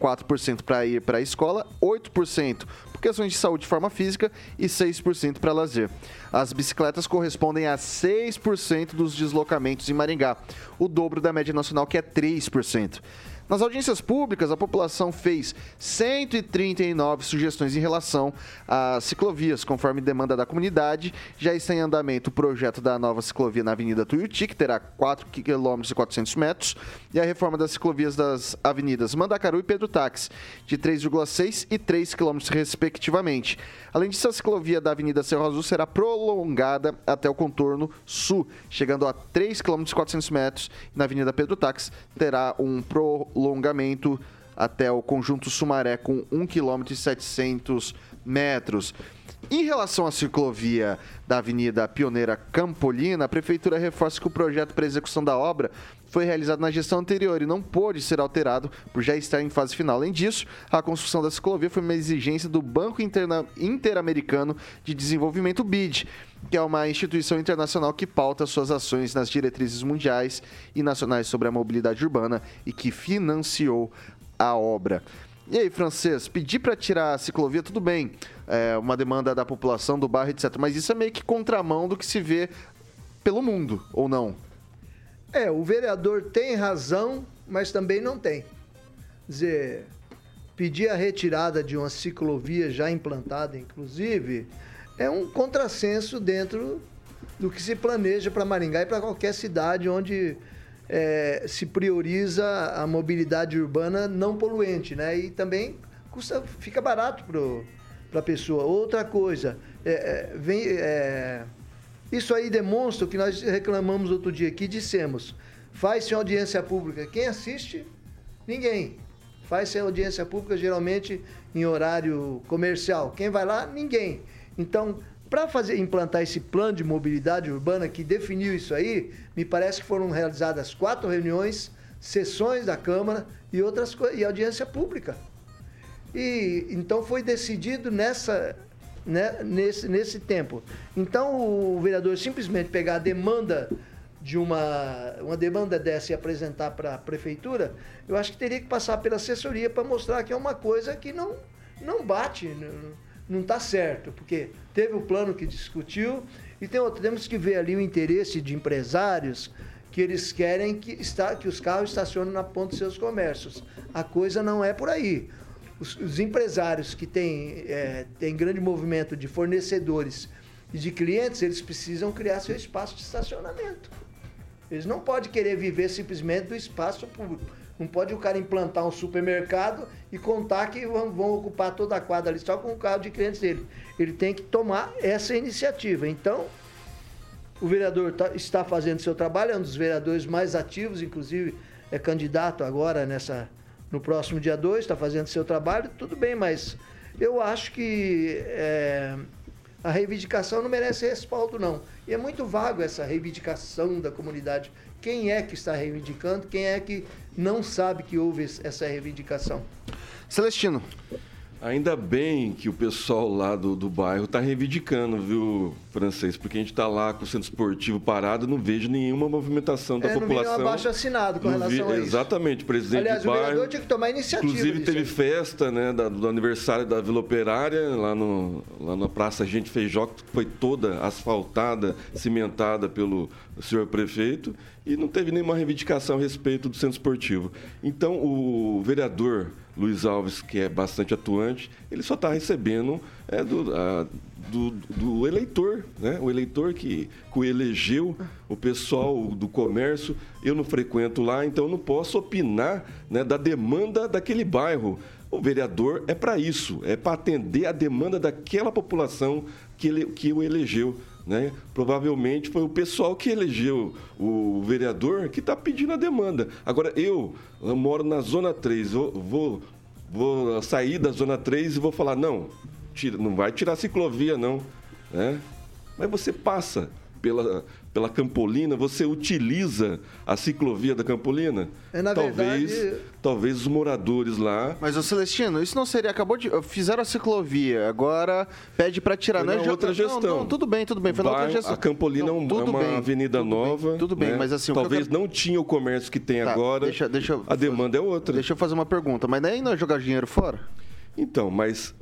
para ir para a escola, 8% por questões de saúde de forma física e 6% para lazer. As bicicletas correspondem a 6% dos deslocamentos em Maringá, o dobro da média nacional que é 3%. Nas audiências públicas, a população fez 139 sugestões em relação às ciclovias, conforme demanda da comunidade. Já está em andamento o projeto da nova ciclovia na Avenida Tuiuti, que terá 4 km e 400 metros, e a reforma das ciclovias das avenidas Mandacaru e Pedro Táxi, de 3,6 e 3 km respectivamente. Além disso, a ciclovia da Avenida Cerro Azul será prolongada até o contorno sul, chegando a 3 km e 400 metros. Na Avenida Pedro Táxi terá um prolongamento prolongamento até o conjunto Sumaré com 1 km e 700 metros. Em relação à ciclovia da Avenida Pioneira Campolina, a Prefeitura reforça que o projeto para execução da obra foi realizado na gestão anterior e não pôde ser alterado por já estar em fase final. Além disso, a construção da ciclovia foi uma exigência do Banco Interamericano de Desenvolvimento, BID, que é uma instituição internacional que pauta suas ações nas diretrizes mundiais e nacionais sobre a mobilidade urbana e que financiou a obra. E aí, francês, pedir para tirar a ciclovia, tudo bem, é uma demanda da população, do bairro, etc. Mas isso é meio que contramão do que se vê pelo mundo, ou não? É, o vereador tem razão, mas também não tem. Quer dizer, pedir a retirada de uma ciclovia já implantada, inclusive, é um contrassenso dentro do que se planeja para Maringá e para qualquer cidade onde é, se prioriza a mobilidade urbana não poluente, né? E também custa, fica barato para a pessoa. Outra coisa, é, é, vem, é, isso aí demonstra o que nós reclamamos outro dia aqui, dissemos, faz-se audiência pública. Quem assiste? Ninguém. Faz-se audiência pública geralmente em horário comercial. Quem vai lá? Ninguém. Então, para fazer implantar esse plano de mobilidade urbana que definiu isso aí, me parece que foram realizadas quatro reuniões, sessões da Câmara e outras e audiência pública. E então foi decidido nessa né, nesse, nesse tempo. Então o vereador simplesmente pegar a demanda de uma, uma demanda dessa e apresentar para a prefeitura, eu acho que teria que passar pela assessoria para mostrar que é uma coisa que não, não bate. Não, está certo, porque teve o plano que discutiu e tem outro, temos que ver ali o interesse de empresários que eles querem que, está, que os carros estacionem na ponta dos seus comércios. A coisa não é por aí. Os, os empresários que têm, é, grande movimento de fornecedores e de clientes, eles precisam criar seu espaço de estacionamento. Eles não podem querer viver simplesmente do espaço público. Não pode o cara implantar um supermercado e contar que vão, vão ocupar toda a quadra ali só com o carro de clientes dele. Ele tem que tomar essa iniciativa. Então, o vereador tá, está fazendo seu trabalho, é um dos vereadores mais ativos, inclusive é candidato agora nessa no próximo dia 2, está fazendo seu trabalho, tudo bem, mas eu acho que é, a reivindicação não merece respaldo, não. E é muito vago essa reivindicação da comunidade. Quem é que está reivindicando? Quem é que não sabe que houve essa reivindicação. Celestino. Ainda bem que o pessoal lá do, do bairro está reivindicando, viu, francês, porque a gente está lá com o centro esportivo parado, não vejo nenhuma movimentação da É, no mínimo população. abaixo assinado com Não relação vi- a isso. Exatamente, presidente Aliás, de o bairro. vereador tinha que tomar iniciativa Inclusive teve aí. festa né, da- do aniversário da Vila Operária, lá, no, lá na Praça Gente Feijó, que foi toda asfaltada, cimentada pelo senhor prefeito, e não teve nenhuma reivindicação a respeito do centro esportivo. Então, o vereador Luiz Alves, que é bastante atuante, ele só está recebendo é, do, a- do, do eleitor, né? o eleitor que, que o elegeu, o pessoal do comércio. Eu não frequento lá, então eu não posso opinar né, da demanda daquele bairro. O vereador é para isso, é para atender a demanda daquela população que, ele, que o elegeu. Né? Provavelmente foi o pessoal que elegeu o vereador que está pedindo a demanda. Agora, eu, eu moro na Zona 3, eu vou, vou sair da Zona 3 e vou falar, não, tira, não vai tirar ciclovia, não. Né? Mas você passa pela, pela Campolina, você utiliza a ciclovia da Campolina? É, na talvez, verdade- talvez os moradores lá Mas, ô Celestino, isso não seria. Acabou de. Fizeram a ciclovia, agora pede pra tirar. Foi Não é na outra não, gestão. Não, tudo bem, tudo bem. Foi na outra gestão. A Campolina é Não, é uma bem, avenida tudo nova. bem, tudo bem, né? mas assim. o Talvez quero- não tinha o comércio que tem Tá, agora. Deixa, deixa eu- a demanda é outra. Deixa eu fazer uma pergunta. Mas daí não é jogar dinheiro fora? Então, mas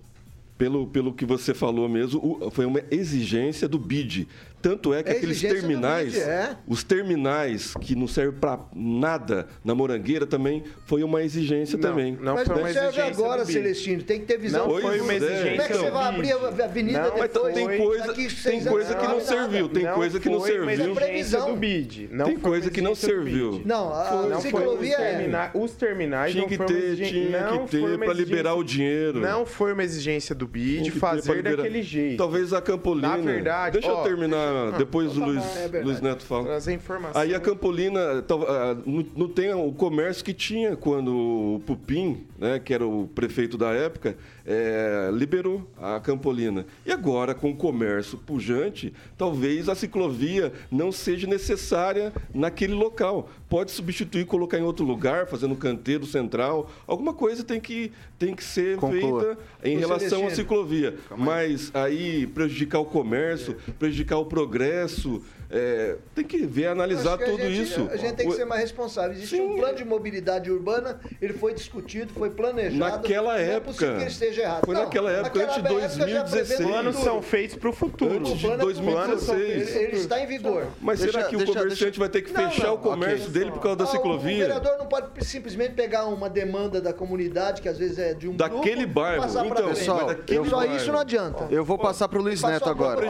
pelo, pelo que você falou mesmo, o- foi uma exigência do BID. Tanto é que É aqueles terminais, é. os terminais que não servem para nada na Morangueira também foi uma exigência Não, também. não Mas foi não uma serve exigência agora. Celestino. Tem que ter visão. Não foi uma é. exigência Como é que você vai abrir a avenida Não, Mas depois? tem foi- coisa, tem coisa que não serviu, tem coisa que não foi uma serviu. exigência Previsão. do BID. Não Tem foi uma coisa que não exigência do serviu. BID. Não, a Não foi os, ciclovia é... os terminais Tinha não que foi uma ter, exigência- tinha não que foi ter uma para liberar o exigência- dinheiro. Não foi uma exigência do BID fazer daquele jeito. Talvez a Campolina. Na verdade, Deixa eu terminar, deixa- depois o tá Luiz, é. Luiz Neto fala. Trazer informação. Aí a Campolina ah, não tem o comércio que tinha quando o Pupim, né, que era o prefeito da época, eh, liberou a Campolina. E agora, com o comércio pujante, talvez a ciclovia não seja necessária naquele local. Pode substituir, colocar em outro lugar, fazendo um canteiro central. Alguma coisa tem que, tem que ser Conclua. feita em Ô, relação à ciclovia. Mas aí prejudicar o comércio, prejudicar o progresso, é, tem que ver, analisar que a tudo gente- isso. A gente tem que O- ser mais responsável. Existe Sim. um plano de mobilidade urbana, ele foi discutido, foi planejado. Naquela Não é época. possível que ele esteja errado. Foi Não, naquela época, antes de época já prevê 2016. tudo. Planos são feitos para o futuro. Antes O de plano é- 2016. Ele, está em vigor. Mas Deixa- será que deixa- o comerciante deixa- vai ter que Não, fechar não, o comércio ok. dele por causa da Ah, O ciclovia? vereador não pode simplesmente pegar uma demanda da comunidade, que às vezes é de um Daquele grupo, bairro. Então, pessoal, daquele Só bairro. isso não adianta. Eu vou passar pro Luiz Passou Neto agora.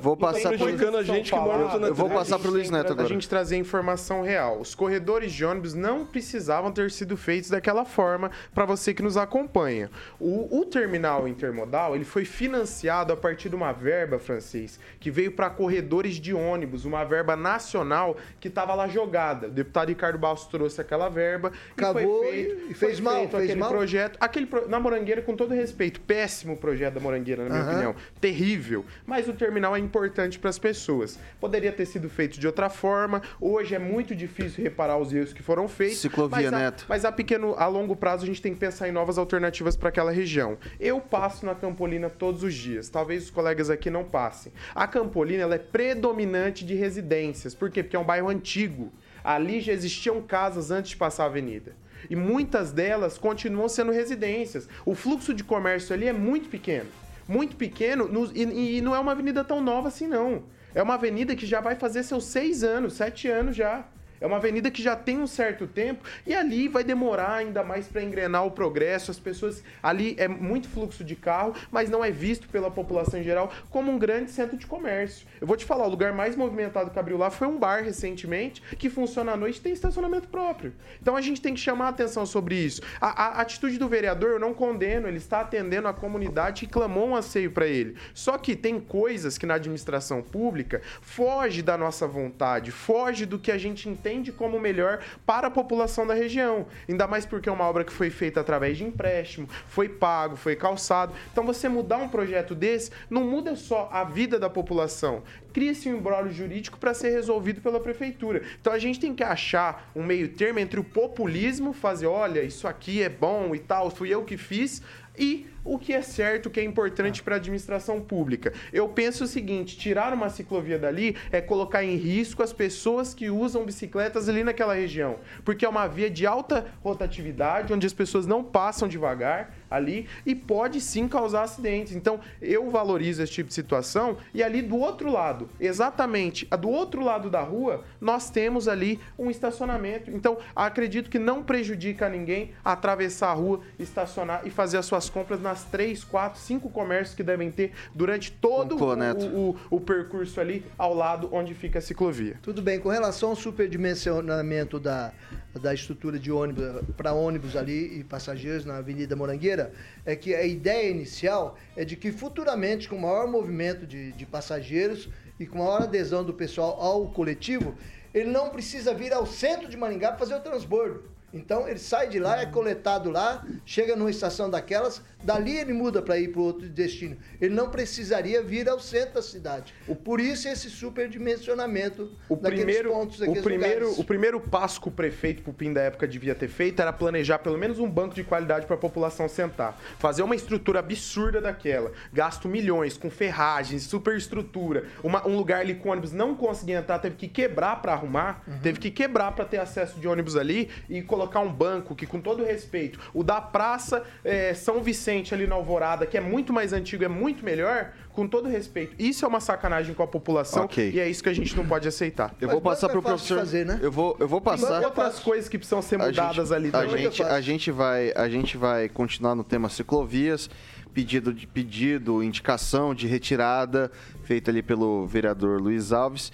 Vou passar prejudicando a gente que mora Eu vou passar pro Luiz Neto A agora. gente trazer informação real. Os corredores de ônibus não precisavam ter sido feitos daquela forma para você que nos acompanha. O, o terminal intermodal ele foi financiado a partir de uma verba, francês, que veio para corredores de ônibus, uma verba nacional que estava lá jogada. O deputado Ricardo Balso trouxe aquela verba e Acabou foi feito, e- e fez mal, fez aquele mal. projeto. Aquele pro- na Morangueira, com todo respeito, péssimo projeto da Morangueira, na minha Aham. opinião terrível, mas o terminal é importante para as pessoas. Poderia ter sido feito de outra forma. Hoje é muito difícil reparar os erros que foram feitos. Ciclovia, mas a, Neto. Mas a pequeno, a longo prazo a gente tem que pensar em novas alternativas para aquela região. Eu passo na Campolina todos os dias. Talvez os colegas aqui não passem. A Campolina ela é predominante de residências. Por quê? Porque é um bairro antigo. Ali já existiam casas antes de passar a avenida. E muitas delas continuam sendo residências. O fluxo de comércio ali é muito pequeno muito pequeno no- e, e não é uma avenida tão nova assim, não. É uma avenida que já vai fazer seus seis anos, sete anos já. É uma avenida que já tem um certo tempo e ali vai demorar ainda mais para engrenar o progresso. As pessoas ali é muito fluxo de carro, mas não é visto pela população em geral como um grande centro de comércio. Eu vou te falar, o lugar mais movimentado que abriu lá foi um bar recentemente que funciona à noite e tem estacionamento próprio. Então a gente tem que chamar a atenção sobre isso. A, a atitude do vereador eu não condeno, ele está atendendo a comunidade que clamou um anseio para ele. Só que tem coisas que na administração pública foge da nossa vontade, foge do que a gente entende como melhor para a população da região. Ainda mais porque é uma obra que foi feita através de empréstimo, foi pago, foi calçado. Então você mudar um projeto desse não muda só a vida da população, cria-se um embrólio jurídico para ser resolvido pela prefeitura. Então a gente tem que achar um meio termo entre o populismo, fazer, olha, isso aqui é bom e tal, fui eu que fiz, e o que é certo, o que é importante para a administração pública. Eu penso o seguinte: tirar uma ciclovia dali é colocar em risco as pessoas que usam bicicletas ali naquela região, porque é uma via de alta rotatividade, onde as pessoas não passam devagar ali e pode sim causar acidentes. Então, eu valorizo esse tipo de situação e ali do outro lado, exatamente, do outro lado da rua, nós temos ali um estacionamento. Então, acredito que não prejudica ninguém atravessar a rua, estacionar e fazer as suas compras nas três, quatro, cinco comércios que devem ter durante todo o, o, o, percurso ali ao lado onde fica a ciclovia. Tudo bem, com relação ao superdimensionamento da, da estrutura de ônibus para ônibus ali e passageiros na Avenida Morangueira, é que a ideia inicial é de que futuramente, com maior movimento de, de passageiros e com maior adesão do pessoal ao coletivo, ele não precisa vir ao centro de Maringá para fazer o transbordo. Então ele sai de lá, é coletado lá, chega numa estação daquelas, dali ele muda para ir para outro destino. Ele não precisaria vir ao centro da cidade. Por isso esse superdimensionamento o primeiro, pontos o primeiro, lugares. o primeiro passo que o prefeito Pupim da época devia ter feito era planejar pelo menos um banco de qualidade para a população sentar. Fazer uma estrutura absurda daquela. Gasto milhões com ferragens, superestrutura. Uma, um lugar ali com ônibus não conseguia entrar, teve que quebrar para arrumar, uhum. teve que quebrar para ter acesso de ônibus ali e colocar colocar um banco que, com todo respeito, o da Praça é, São Vicente ali na Alvorada, que é muito mais antigo, é muito melhor, com todo respeito. Isso é uma sacanagem com a população okay. e é isso que a gente não pode aceitar. Eu vou passar para o professor. Fazer, né? Eu vou, eu vou passar. Tem outras coisas que precisam ser mudadas a gente, ali. A gente, a gente vai, a gente vai continuar no tema ciclovias. Pedido de pedido, indicação de retirada feita ali pelo vereador Luiz Alves.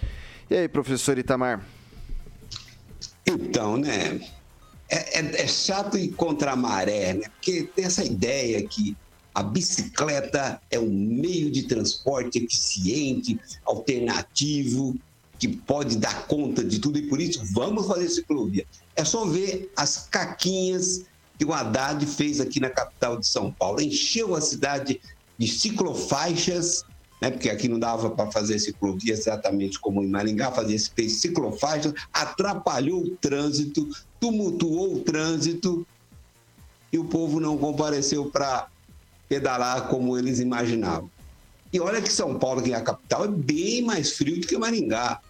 E aí, professor Itamar? Então, né? É, é, é chato ir contra a maré, né? Porque tem essa ideia que a bicicleta é um meio de transporte eficiente, alternativo, que pode dar conta de tudo e por isso vamos fazer ciclovia. É só ver as caquinhas que o Haddad fez aqui na capital de São Paulo. Encheu a cidade de ciclofaixas né? porque aqui não dava para fazer ciclovia exatamente como em Maringá, fazia fez ciclofaixa, atrapalhou o trânsito, tumultuou o trânsito e o povo não compareceu para pedalar como eles imaginavam. E olha que São Paulo, que é a capital, é bem mais frio do que Maringá.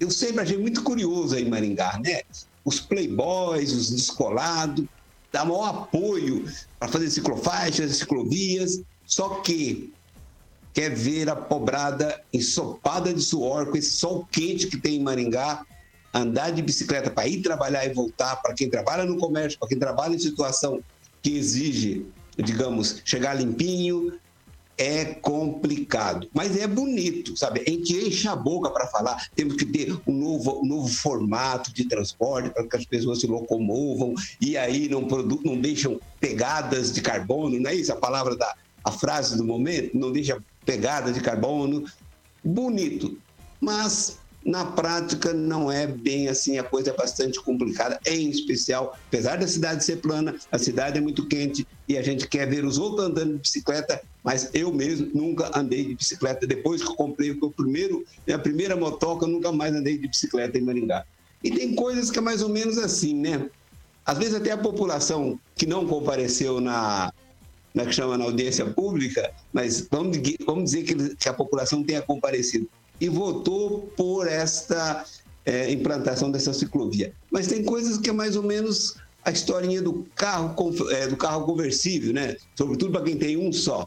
Eu sempre achei muito curioso aí em Maringá, né? Os playboys, os descolados, dá maior apoio para fazer ciclofaixas, ciclovias, só que quer ver a pobrada ensopada de suor, com esse sol quente que tem em Maringá, andar de bicicleta para ir trabalhar e voltar, para quem trabalha no comércio, para quem trabalha em situação que exige, digamos, chegar limpinho, é complicado, mas é bonito, sabe? A gente enche a boca para falar, temos que ter um novo, um novo formato de transporte para que as pessoas se locomovam e aí não, produ não deixam pegadas de carbono, não é isso a palavra da a frase do momento? Não deixa pegada de carbono, bonito, mas na prática não é bem assim, a coisa é bastante complicada, em especial, apesar da cidade ser plana, a cidade é muito quente e a gente quer ver os outros andando de bicicleta, mas eu mesmo nunca andei de bicicleta, depois que eu comprei o primeiro, minha primeira motoca, eu nunca mais andei de bicicleta em Maringá. E tem coisas que é mais ou menos assim, né? Às vezes até a população que não compareceu na, na que chama na audiência pública, mas vamos, vamos dizer que, que a população tenha comparecido e votou por esta é, implantação dessa ciclovia. Mas tem coisas que é mais ou menos a historinha do carro, é, do carro conversível, né? Sobretudo para quem tem um só.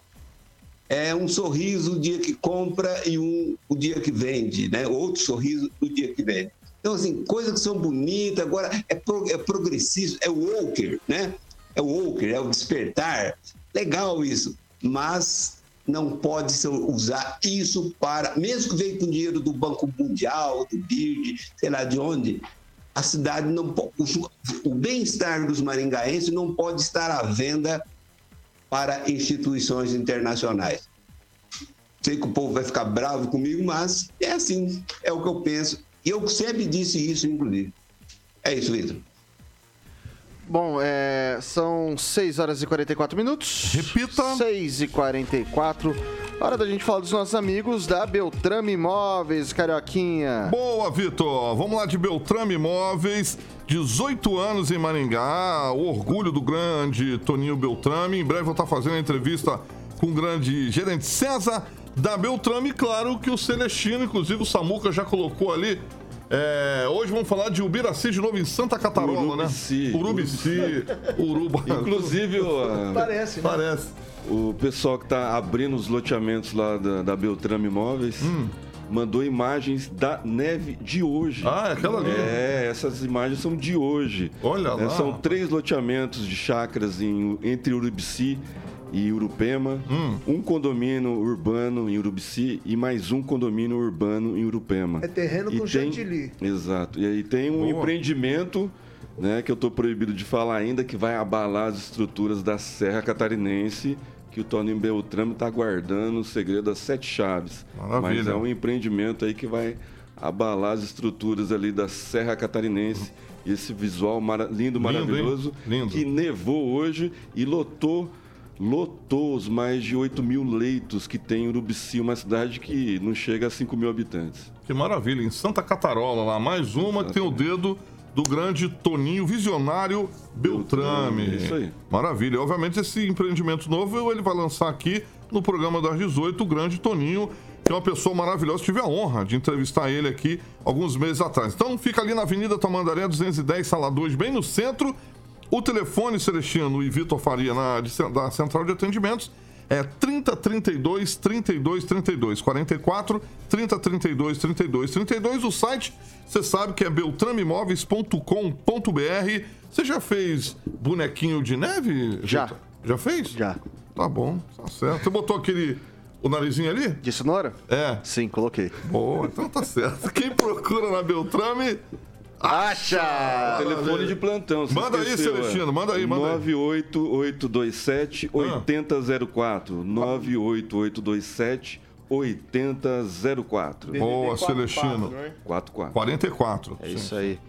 É um sorriso o dia que compra e um o dia que vende, né? Outro sorriso o dia que vende. Então, assim, coisas que são bonitas, agora é, pro, é progressista, é o walker, né? É o walker, é o despertar, Legal isso, mas não pode usar isso para, mesmo que veio com dinheiro do Banco Mundial, do BIRD, sei lá de onde, a cidade não o bem-estar dos maringaenses não pode estar à venda para instituições internacionais. Sei que o povo vai ficar bravo comigo, mas é assim, é o que eu penso. E eu sempre disse isso, inclusive. É isso, Vitor. Bom, é, são 6 horas e 44 minutos. Repita. 6 e 44. Hora da gente falar dos nossos amigos da Beltrame Imóveis, Carioquinha. Boa, Vitor. Vamos lá de Beltrame Imóveis. 18 anos em Maringá. O orgulho do grande Toninho Beltrame. Em breve vou estar fazendo a entrevista com o grande gerente César da Beltrame. Claro que o Celestino, inclusive o Samuca já colocou ali. É, hoje vamos falar de Ubiraci de novo em Santa Catarina, Urubici. né? Urubici. Uruba. Inclusive, o, Parece, né? Parece. o pessoal que está abrindo os loteamentos lá da, da Beltrame Imóveis Hum. mandou imagens da neve de hoje. Ah, é aquela ali. É, essas imagens são de hoje. Olha É, lá. São três loteamentos de chácaras em- entre Urubici e Urupema, Hum. um condomínio urbano em Urubici e mais um condomínio urbano em Urupema. É terreno E com tem- chantilly. Exato. E aí tem um Boa. empreendimento, né, que eu estou proibido de falar ainda, que vai abalar as estruturas da Serra Catarinense, que o Toninho Beltrame está guardando o segredo das sete chaves. Maravilha. Mas é um empreendimento aí que vai abalar as estruturas ali da Serra Catarinense. E esse visual mara- lindo, hein? maravilhoso, Lindo. que nevou hoje e lotou lotou os mais de 8 mil leitos que tem em Urubici, uma cidade que não chega a 5 mil habitantes. Que maravilha. Em Santa Catarola, lá, mais uma que tem o dedo do grande Toninho Visionário Beltrame. Beltrame, isso aí. Maravilha. Obviamente, esse empreendimento novo ele vai lançar aqui no programa das 18, o grande Toninho, que é uma pessoa maravilhosa. Tive a honra de entrevistar ele aqui alguns meses atrás. Então, fica ali na Avenida Tamandaré 210, sala 2, bem no centro. O telefone, Celestino e Vitor Faria, na, da Central de Atendimentos, é 3032 32 32 44 3032 32 32 o site você sabe que é beltrameimóveis.com.br você já fez bonequinho de neve Já. Vitor? já fez Já. tá bom tá certo você botou aquele o narizinho ali De cenoura? é Sim, coloquei. boa então tá certo quem procura na Beltrame Acha! Telefone de plantão. você Manda aí, esqueceu, é. Celestino, manda aí, manda aí. 98827 8004. 98827 8004. boa Celestino 44. 44 É isso aí.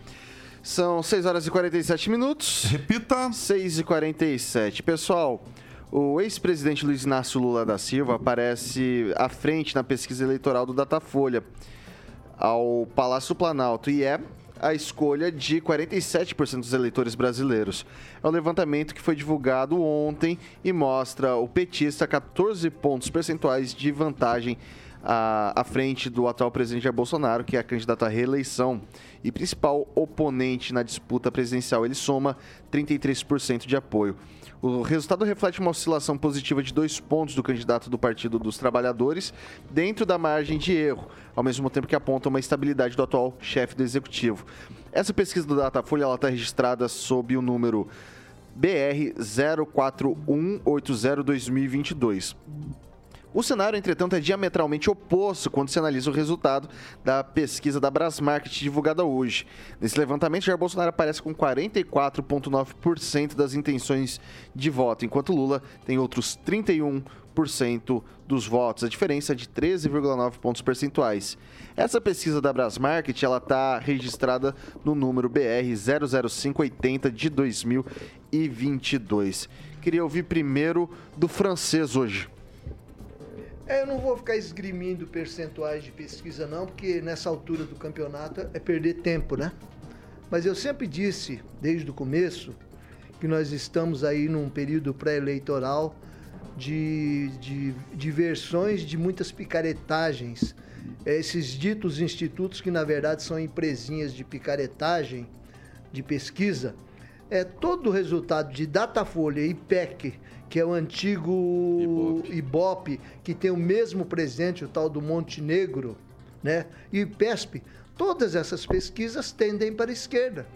São 6 horas e 47 minutos. repita 6 e 47 Pessoal, o ex-presidente Luiz Inácio Lula da Silva aparece à frente na pesquisa eleitoral do Datafolha ao Palácio Planalto e é a escolha de 47% dos eleitores brasileiros. É um levantamento que foi divulgado ontem e mostra o petista 14 pontos percentuais de vantagem à, à frente do atual presidente Jair Bolsonaro, que é candidato à reeleição e principal oponente na disputa presidencial. Ele soma 33% de apoio. O resultado reflete uma oscilação positiva de dois pontos do candidato do Partido dos Trabalhadores dentro da margem de erro, ao mesmo tempo que aponta uma estabilidade do atual chefe do executivo. Essa pesquisa do Datafolha está registrada sob o número BR 04180-2022. O cenário, entretanto, é diametralmente oposto quando se analisa o resultado da pesquisa da Brasmarket divulgada hoje. Nesse levantamento, Jair Bolsonaro aparece com 44,9% das intenções de voto, enquanto Lula tem outros 31% dos votos. A diferença é de 13,9 pontos percentuais. Essa pesquisa da Brasmarket ela está registrada no número BR 00580 de 2022. Queria ouvir primeiro do francês hoje. É, eu não vou ficar esgrimindo percentuais de pesquisa, não, porque nessa altura do campeonato é perder tempo, né? Mas eu sempre disse, desde o começo, que nós estamos aí num período pré-eleitoral de, de, de versões de muitas picaretagens. É, Esses ditos institutos, que na verdade são empresinhas de picaretagem, de pesquisa, é todo o resultado de Datafolha e IPEC, que é o antigo Ibope, que tem o mesmo presente, o tal do Montenegro, né? E o IPESP, todas essas pesquisas tendem para a esquerda.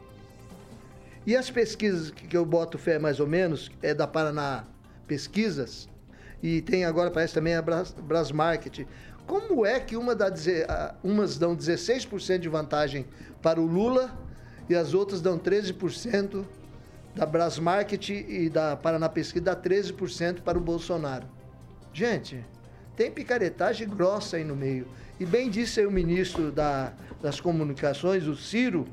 E as pesquisas que eu boto fé mais ou menos, é da Paraná Pesquisas, e tem agora parece também a Bras, Brasmarket. Como é que uma dá, umas dão 16% de vantagem para o Lula e as outras dão 13% da Brasmarket e da Paraná Pesquisa dá 13% para o Bolsonaro? Gente, tem picaretagem grossa aí no meio. E bem disse aí o ministro da- das comunicações, o Ciro,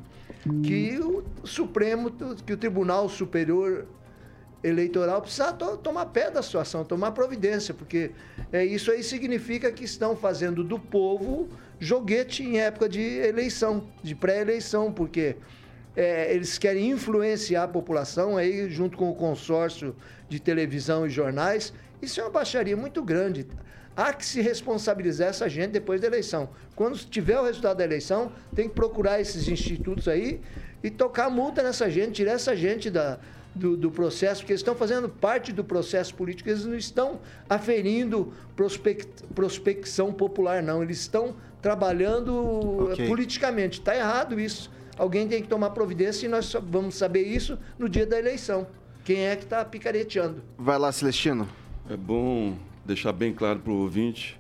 que o- Supremo, que o Tribunal Superior Eleitoral precisa to tomar pé da situação, tomar providência, porque é, isso aí significa que estão fazendo do povo joguete em época de eleição, de pré-eleição, porque é, eles querem influenciar a população aí junto com o consórcio de televisão e jornais. Isso é uma baixaria muito grande. Há que se responsabilizar essa gente depois da eleição. Quando tiver o resultado da eleição, tem que procurar esses institutos aí e tocar multa nessa gente, tirar essa gente da, do, do, processo, porque eles estão fazendo parte do processo político, eles não estão aferindo prospect, prospecção popular, não. Eles estão trabalhando okay. politicamente. Está errado isso. Alguém tem que tomar providência e nós vamos saber isso no dia da eleição. Quem é que está picareteando? Vai lá, Celestino. É bom deixar bem claro para o ouvinte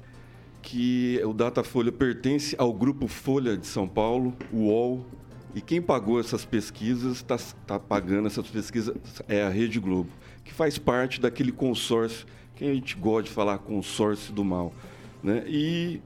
que o Datafolha pertence ao grupo Folha de São Paulo, o UOL, e quem pagou essas pesquisas, está tá pagando essas pesquisas, é a Rede Globo, que faz parte daquele consórcio, que a gente gosta de falar consórcio do mal. Né? E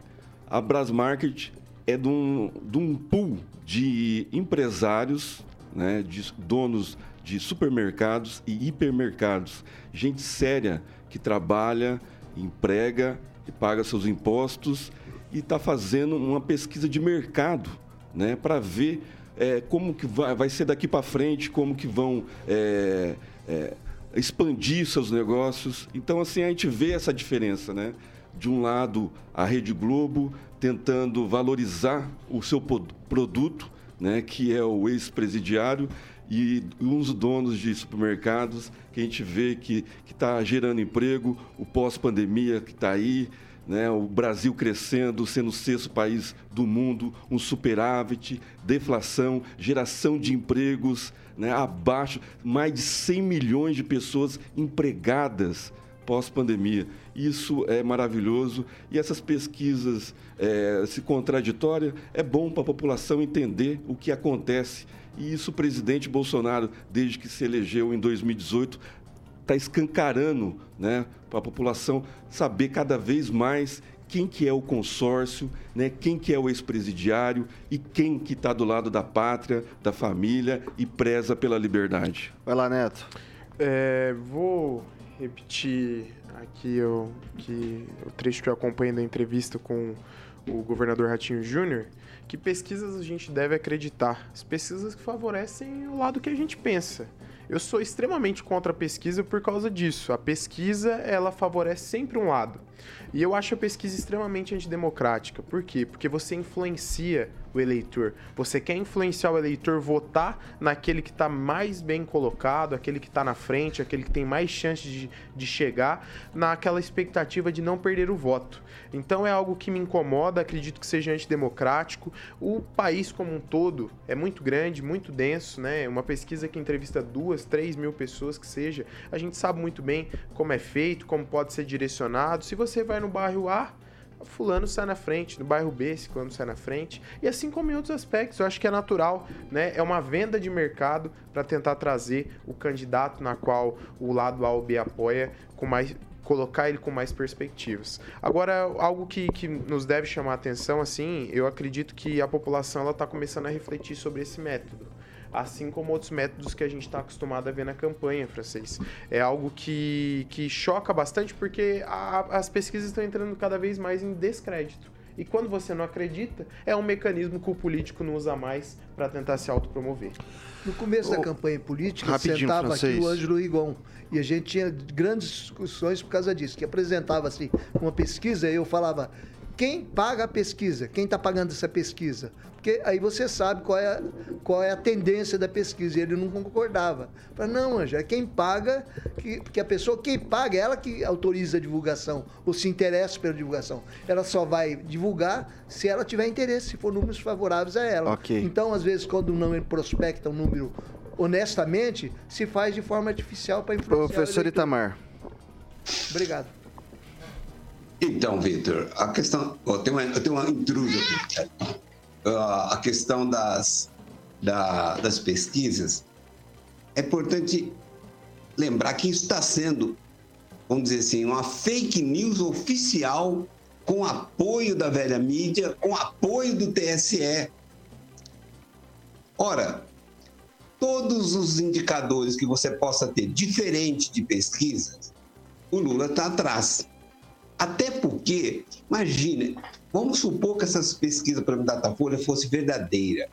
a Brasmarket é de um, de um pool de empresários, né, de donos de supermercados e hipermercados, gente séria que trabalha emprega e paga seus impostos e está fazendo uma pesquisa de mercado, né, para ver é, como que vai, vai ser daqui para frente, como que vão é, é, expandir seus negócios. Então, assim, a gente vê essa diferença, né? De um lado, a Rede Globo tentando valorizar o seu produto, né, que é o ex-presidiário, e uns donos de supermercados que a gente vê que está gerando emprego, o pós-pandemia que está aí, né, o Brasil crescendo, sendo o sexto país do mundo, um superávit, deflação, geração de empregos né, abaixo, mais de 100 milhões de pessoas empregadas pós-pandemia. Isso é maravilhoso e essas pesquisas é, se contraditórias é bom para a população entender o que acontece e isso o presidente Bolsonaro, desde que se elegeu em 2018, está escancarando né, para a população saber cada vez mais quem que é o consórcio, né, quem que é o ex-presidiário e quem que está do lado da pátria, da família e preza pela liberdade. Vai lá, Neto. É, vou repetir aqui o, que, o trecho que eu acompanho da entrevista com o governador Ratinho Júnior, que pesquisas a gente deve acreditar? As pesquisas que favorecem o lado que a gente pensa. Eu sou extremamente contra a pesquisa por causa disso. A pesquisa, ela favorece sempre um lado. E eu acho a pesquisa extremamente antidemocrática. Por quê? Porque você influencia o eleitor. Você quer influenciar o eleitor votar naquele que está mais bem colocado, aquele que está na frente, aquele que tem mais chance de, de chegar, naquela expectativa de não perder o voto. Então é algo que me incomoda, acredito que seja antidemocrático. O país como um todo é muito grande, muito denso, né? Uma pesquisa que entrevista duas, três mil pessoas que seja, a gente sabe muito bem como é feito, como pode ser direcionado. Se você vai no bairro A, fulano sai na frente, no bairro B, fulano sai na frente, e assim como em outros aspectos, eu acho que é natural, né? É uma venda de mercado para tentar trazer o candidato na qual o lado A ou B apoia com mais colocar ele com mais perspectivas. Agora, algo que, que nos deve chamar a atenção, assim, eu acredito que a população ela está começando a refletir sobre esse método assim como outros métodos que a gente está acostumado a ver na campanha, francês. É algo que, que choca bastante porque a, as pesquisas estão entrando cada vez mais em descrédito. E quando você não acredita, é um mecanismo que o político não usa mais para tentar se autopromover. No começo da campanha política, sentava francês. aqui o Ângelo Rigon e a gente tinha grandes discussões por causa disso, que apresentava-se uma pesquisa e eu falava quem paga a pesquisa, quem está pagando essa pesquisa. Porque aí você sabe qual é, a, qual é a tendência da pesquisa. E ele não concordava. Falei, não, Anja, é quem paga, que, porque a pessoa, quem paga, é ela que autoriza a divulgação, ou se interessa pela divulgação. Ela só vai divulgar se ela tiver interesse, se for números favoráveis a ela. Okay. Então, às vezes, quando não prospecta um número honestamente, se faz de forma artificial para influenciar. Professor Itamar. Obrigado. Então, Vitor, a questão. Oh, tem uma, eu tenho uma intrusa aqui a questão das, da, das pesquisas, é importante lembrar que isso está sendo, vamos dizer assim, uma fake news oficial com apoio da velha mídia, com apoio do TSE. Ora, todos os indicadores que você possa ter diferente de pesquisas, o Lula está atrás. Até porque, imagine, vamos supor que essas pesquisas para Datafolha fosse verdadeira.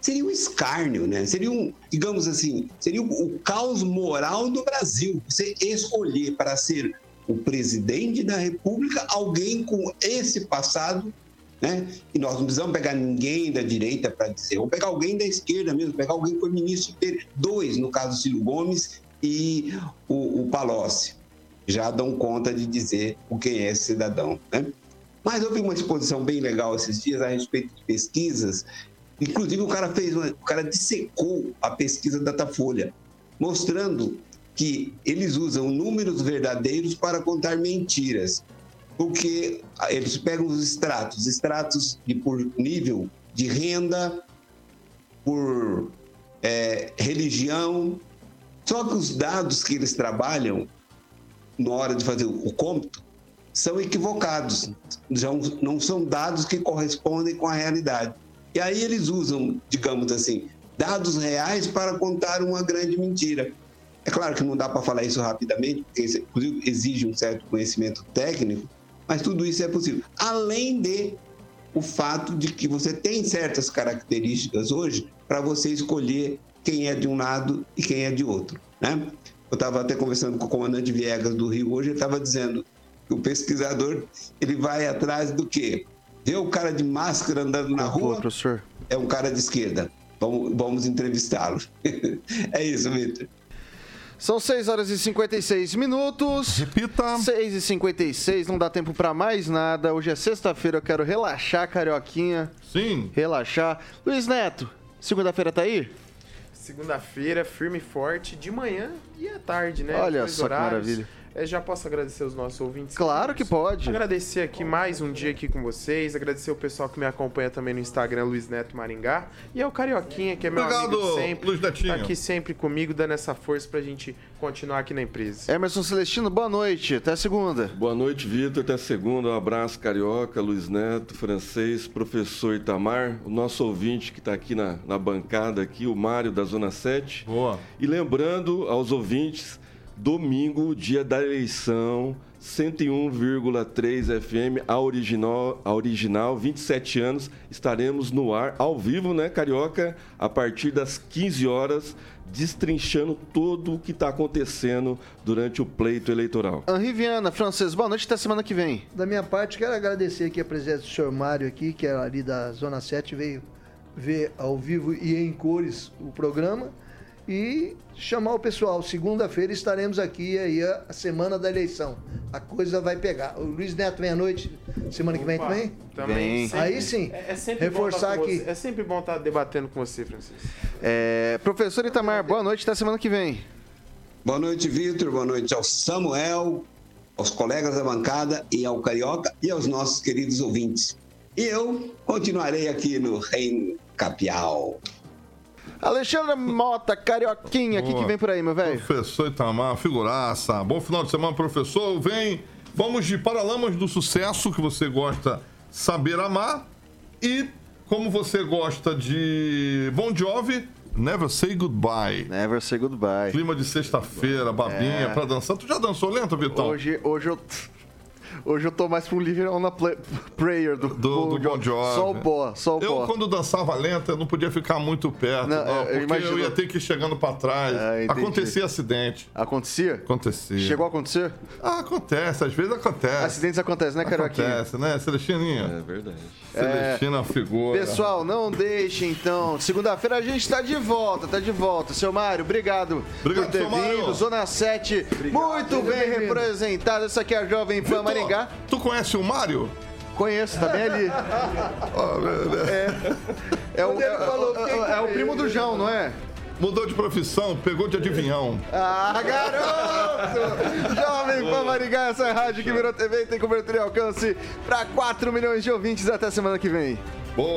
Seria um escárnio, né? Seria um, digamos assim, seria o, o caos moral do Brasil. Você escolher para ser o presidente da República alguém com esse passado né? E nós não precisamos pegar ninguém da direita para dizer, vamos pegar alguém da esquerda mesmo, pegar alguém que foi ministro dois, no caso Ciro Gomes e o, o Palocci. Já dão conta de dizer o quem é esse cidadão. Né? Mas vi uma exposição bem legal esses dias a respeito de pesquisas. Inclusive, o cara fez, uma, o cara dissecou a pesquisa da Datafolha, mostrando que eles usam números verdadeiros para contar mentiras porque eles pegam os extratos, extratos de, por nível de renda, por é, religião. Só que os dados que eles trabalham na hora de fazer o cômputo são equivocados, não, não são dados que correspondem com a realidade. E aí eles usam, digamos assim, dados reais para contar uma grande mentira. É claro que não dá para falar isso rapidamente, porque exige um certo conhecimento técnico, mas tudo isso é possível. Além de o fato de que você tem certas características hoje para você escolher quem é de um lado e quem é de outro. Né? Eu estava até conversando com o comandante Viegas do Rio hoje, ele estava dizendo que o pesquisador ele vai atrás do quê? Vê o cara de máscara andando na rua, professor. é um cara de esquerda. Vamos, vamos entrevistá-lo. é isso, Vitor. São 6 horas e 56 minutos. Repita. 6 e 56, não dá tempo para mais nada. Hoje é sexta-feira, eu quero relaxar, carioquinha. Sim. Relaxar. Luiz Neto, segunda-feira tá aí? Segunda-feira, firme e forte, de manhã e à tarde, né? Olha Dois só que maravilha. É, já posso agradecer os nossos ouvintes? Claro que pode. Agradecer aqui mais um dia aqui com vocês. Agradecer o pessoal que me acompanha também no Instagram, Luiz Neto Maringá. E ao Carioquinha, que é meu Obrigado, amigo de sempre. Luiz Netinho. Tá aqui sempre comigo, dando essa força pra gente continuar aqui na empresa. Emerson Celestino, boa noite. Até segunda. Boa noite, Vitor. Até segunda. Um abraço, Carioca, Luiz Neto, francês, professor Itamar, o nosso ouvinte que está aqui na, na bancada, aqui, o Mário da Zona 7. Boa. E lembrando aos ouvintes, domingo, dia da eleição, 101,3 FM, a original, a original, 27 anos, estaremos no ar, ao vivo, né, Carioca? A partir das 15 horas, destrinchando tudo o que está acontecendo durante o pleito eleitoral. Henri Viana, francês, boa noite, até semana que vem. Da minha parte, quero agradecer aqui a presença do senhor Mário aqui, que é ali da Zona 7, veio ver ao vivo e em cores o programa. E chamar o pessoal. Segunda-feira estaremos aqui aí a semana da eleição. A coisa vai pegar. O Luiz Neto vem à noite, semana que vem Opa, também? Também. sempre- Aí sim. É, é sempre Reforçar bom estar com aqui. você. É sempre bom estar debatendo com você, Francisco. É, professor Itamar, boa noite, até semana que vem. Boa noite, Vitor. Boa noite ao Samuel, aos colegas da bancada e ao Carioca e aos nossos queridos ouvintes. E eu continuarei aqui no Reino Capial. Alexandre Mota, carioquinha, o que, que vem por aí, meu velho? Professor Itamar, figuraça. Bom final de semana, professor. Vem, vamos de Paralamas do Sucesso, que você gosta saber amar. E como você gosta de Bon Jovi, Never Say Goodbye. Never Say Goodbye. Clima de sexta-feira, babinha É. pra dançar. Tu já dançou lento, Vitão? Hoje, hoje eu. Hoje eu tô mais pro Living on a Play- Prayer do, Do, do Bon Jovi. Só o pó, só o Eu, pó. quando dançava lenta, eu não podia ficar muito perto, Não, não, eu porque imagino. eu ia ter que ir chegando pra trás. Ah. Acontecia acidente. Acontecia? Acontecia. Chegou a acontecer? Ah, acontece, às vezes acontece. Acidentes acontecem, né, Carioquinha? Acontece, né, Celestininha? É verdade. Celestina é figura. Pessoal, não deixe então. Segunda-feira a gente tá de volta, tá de volta. Seu Mário, obrigado, Obrigado, por ter seu Mário. vindo. Zona 7, muito Seja bem bem-vindo. representado. Essa aqui é a Jovem Pan Vitor, Maringá. Tu conhece o Mário? Conheço, tá bem ali. Velho. É o, é, é- é o primo do João, não é? Mudou de profissão, pegou de adivinhão. Ah, garoto! Jovem Pan Maringá, essa rádio que virou TV e tem cobertura e alcance para 4 milhões de ouvintes. Até semana que vem. Boa.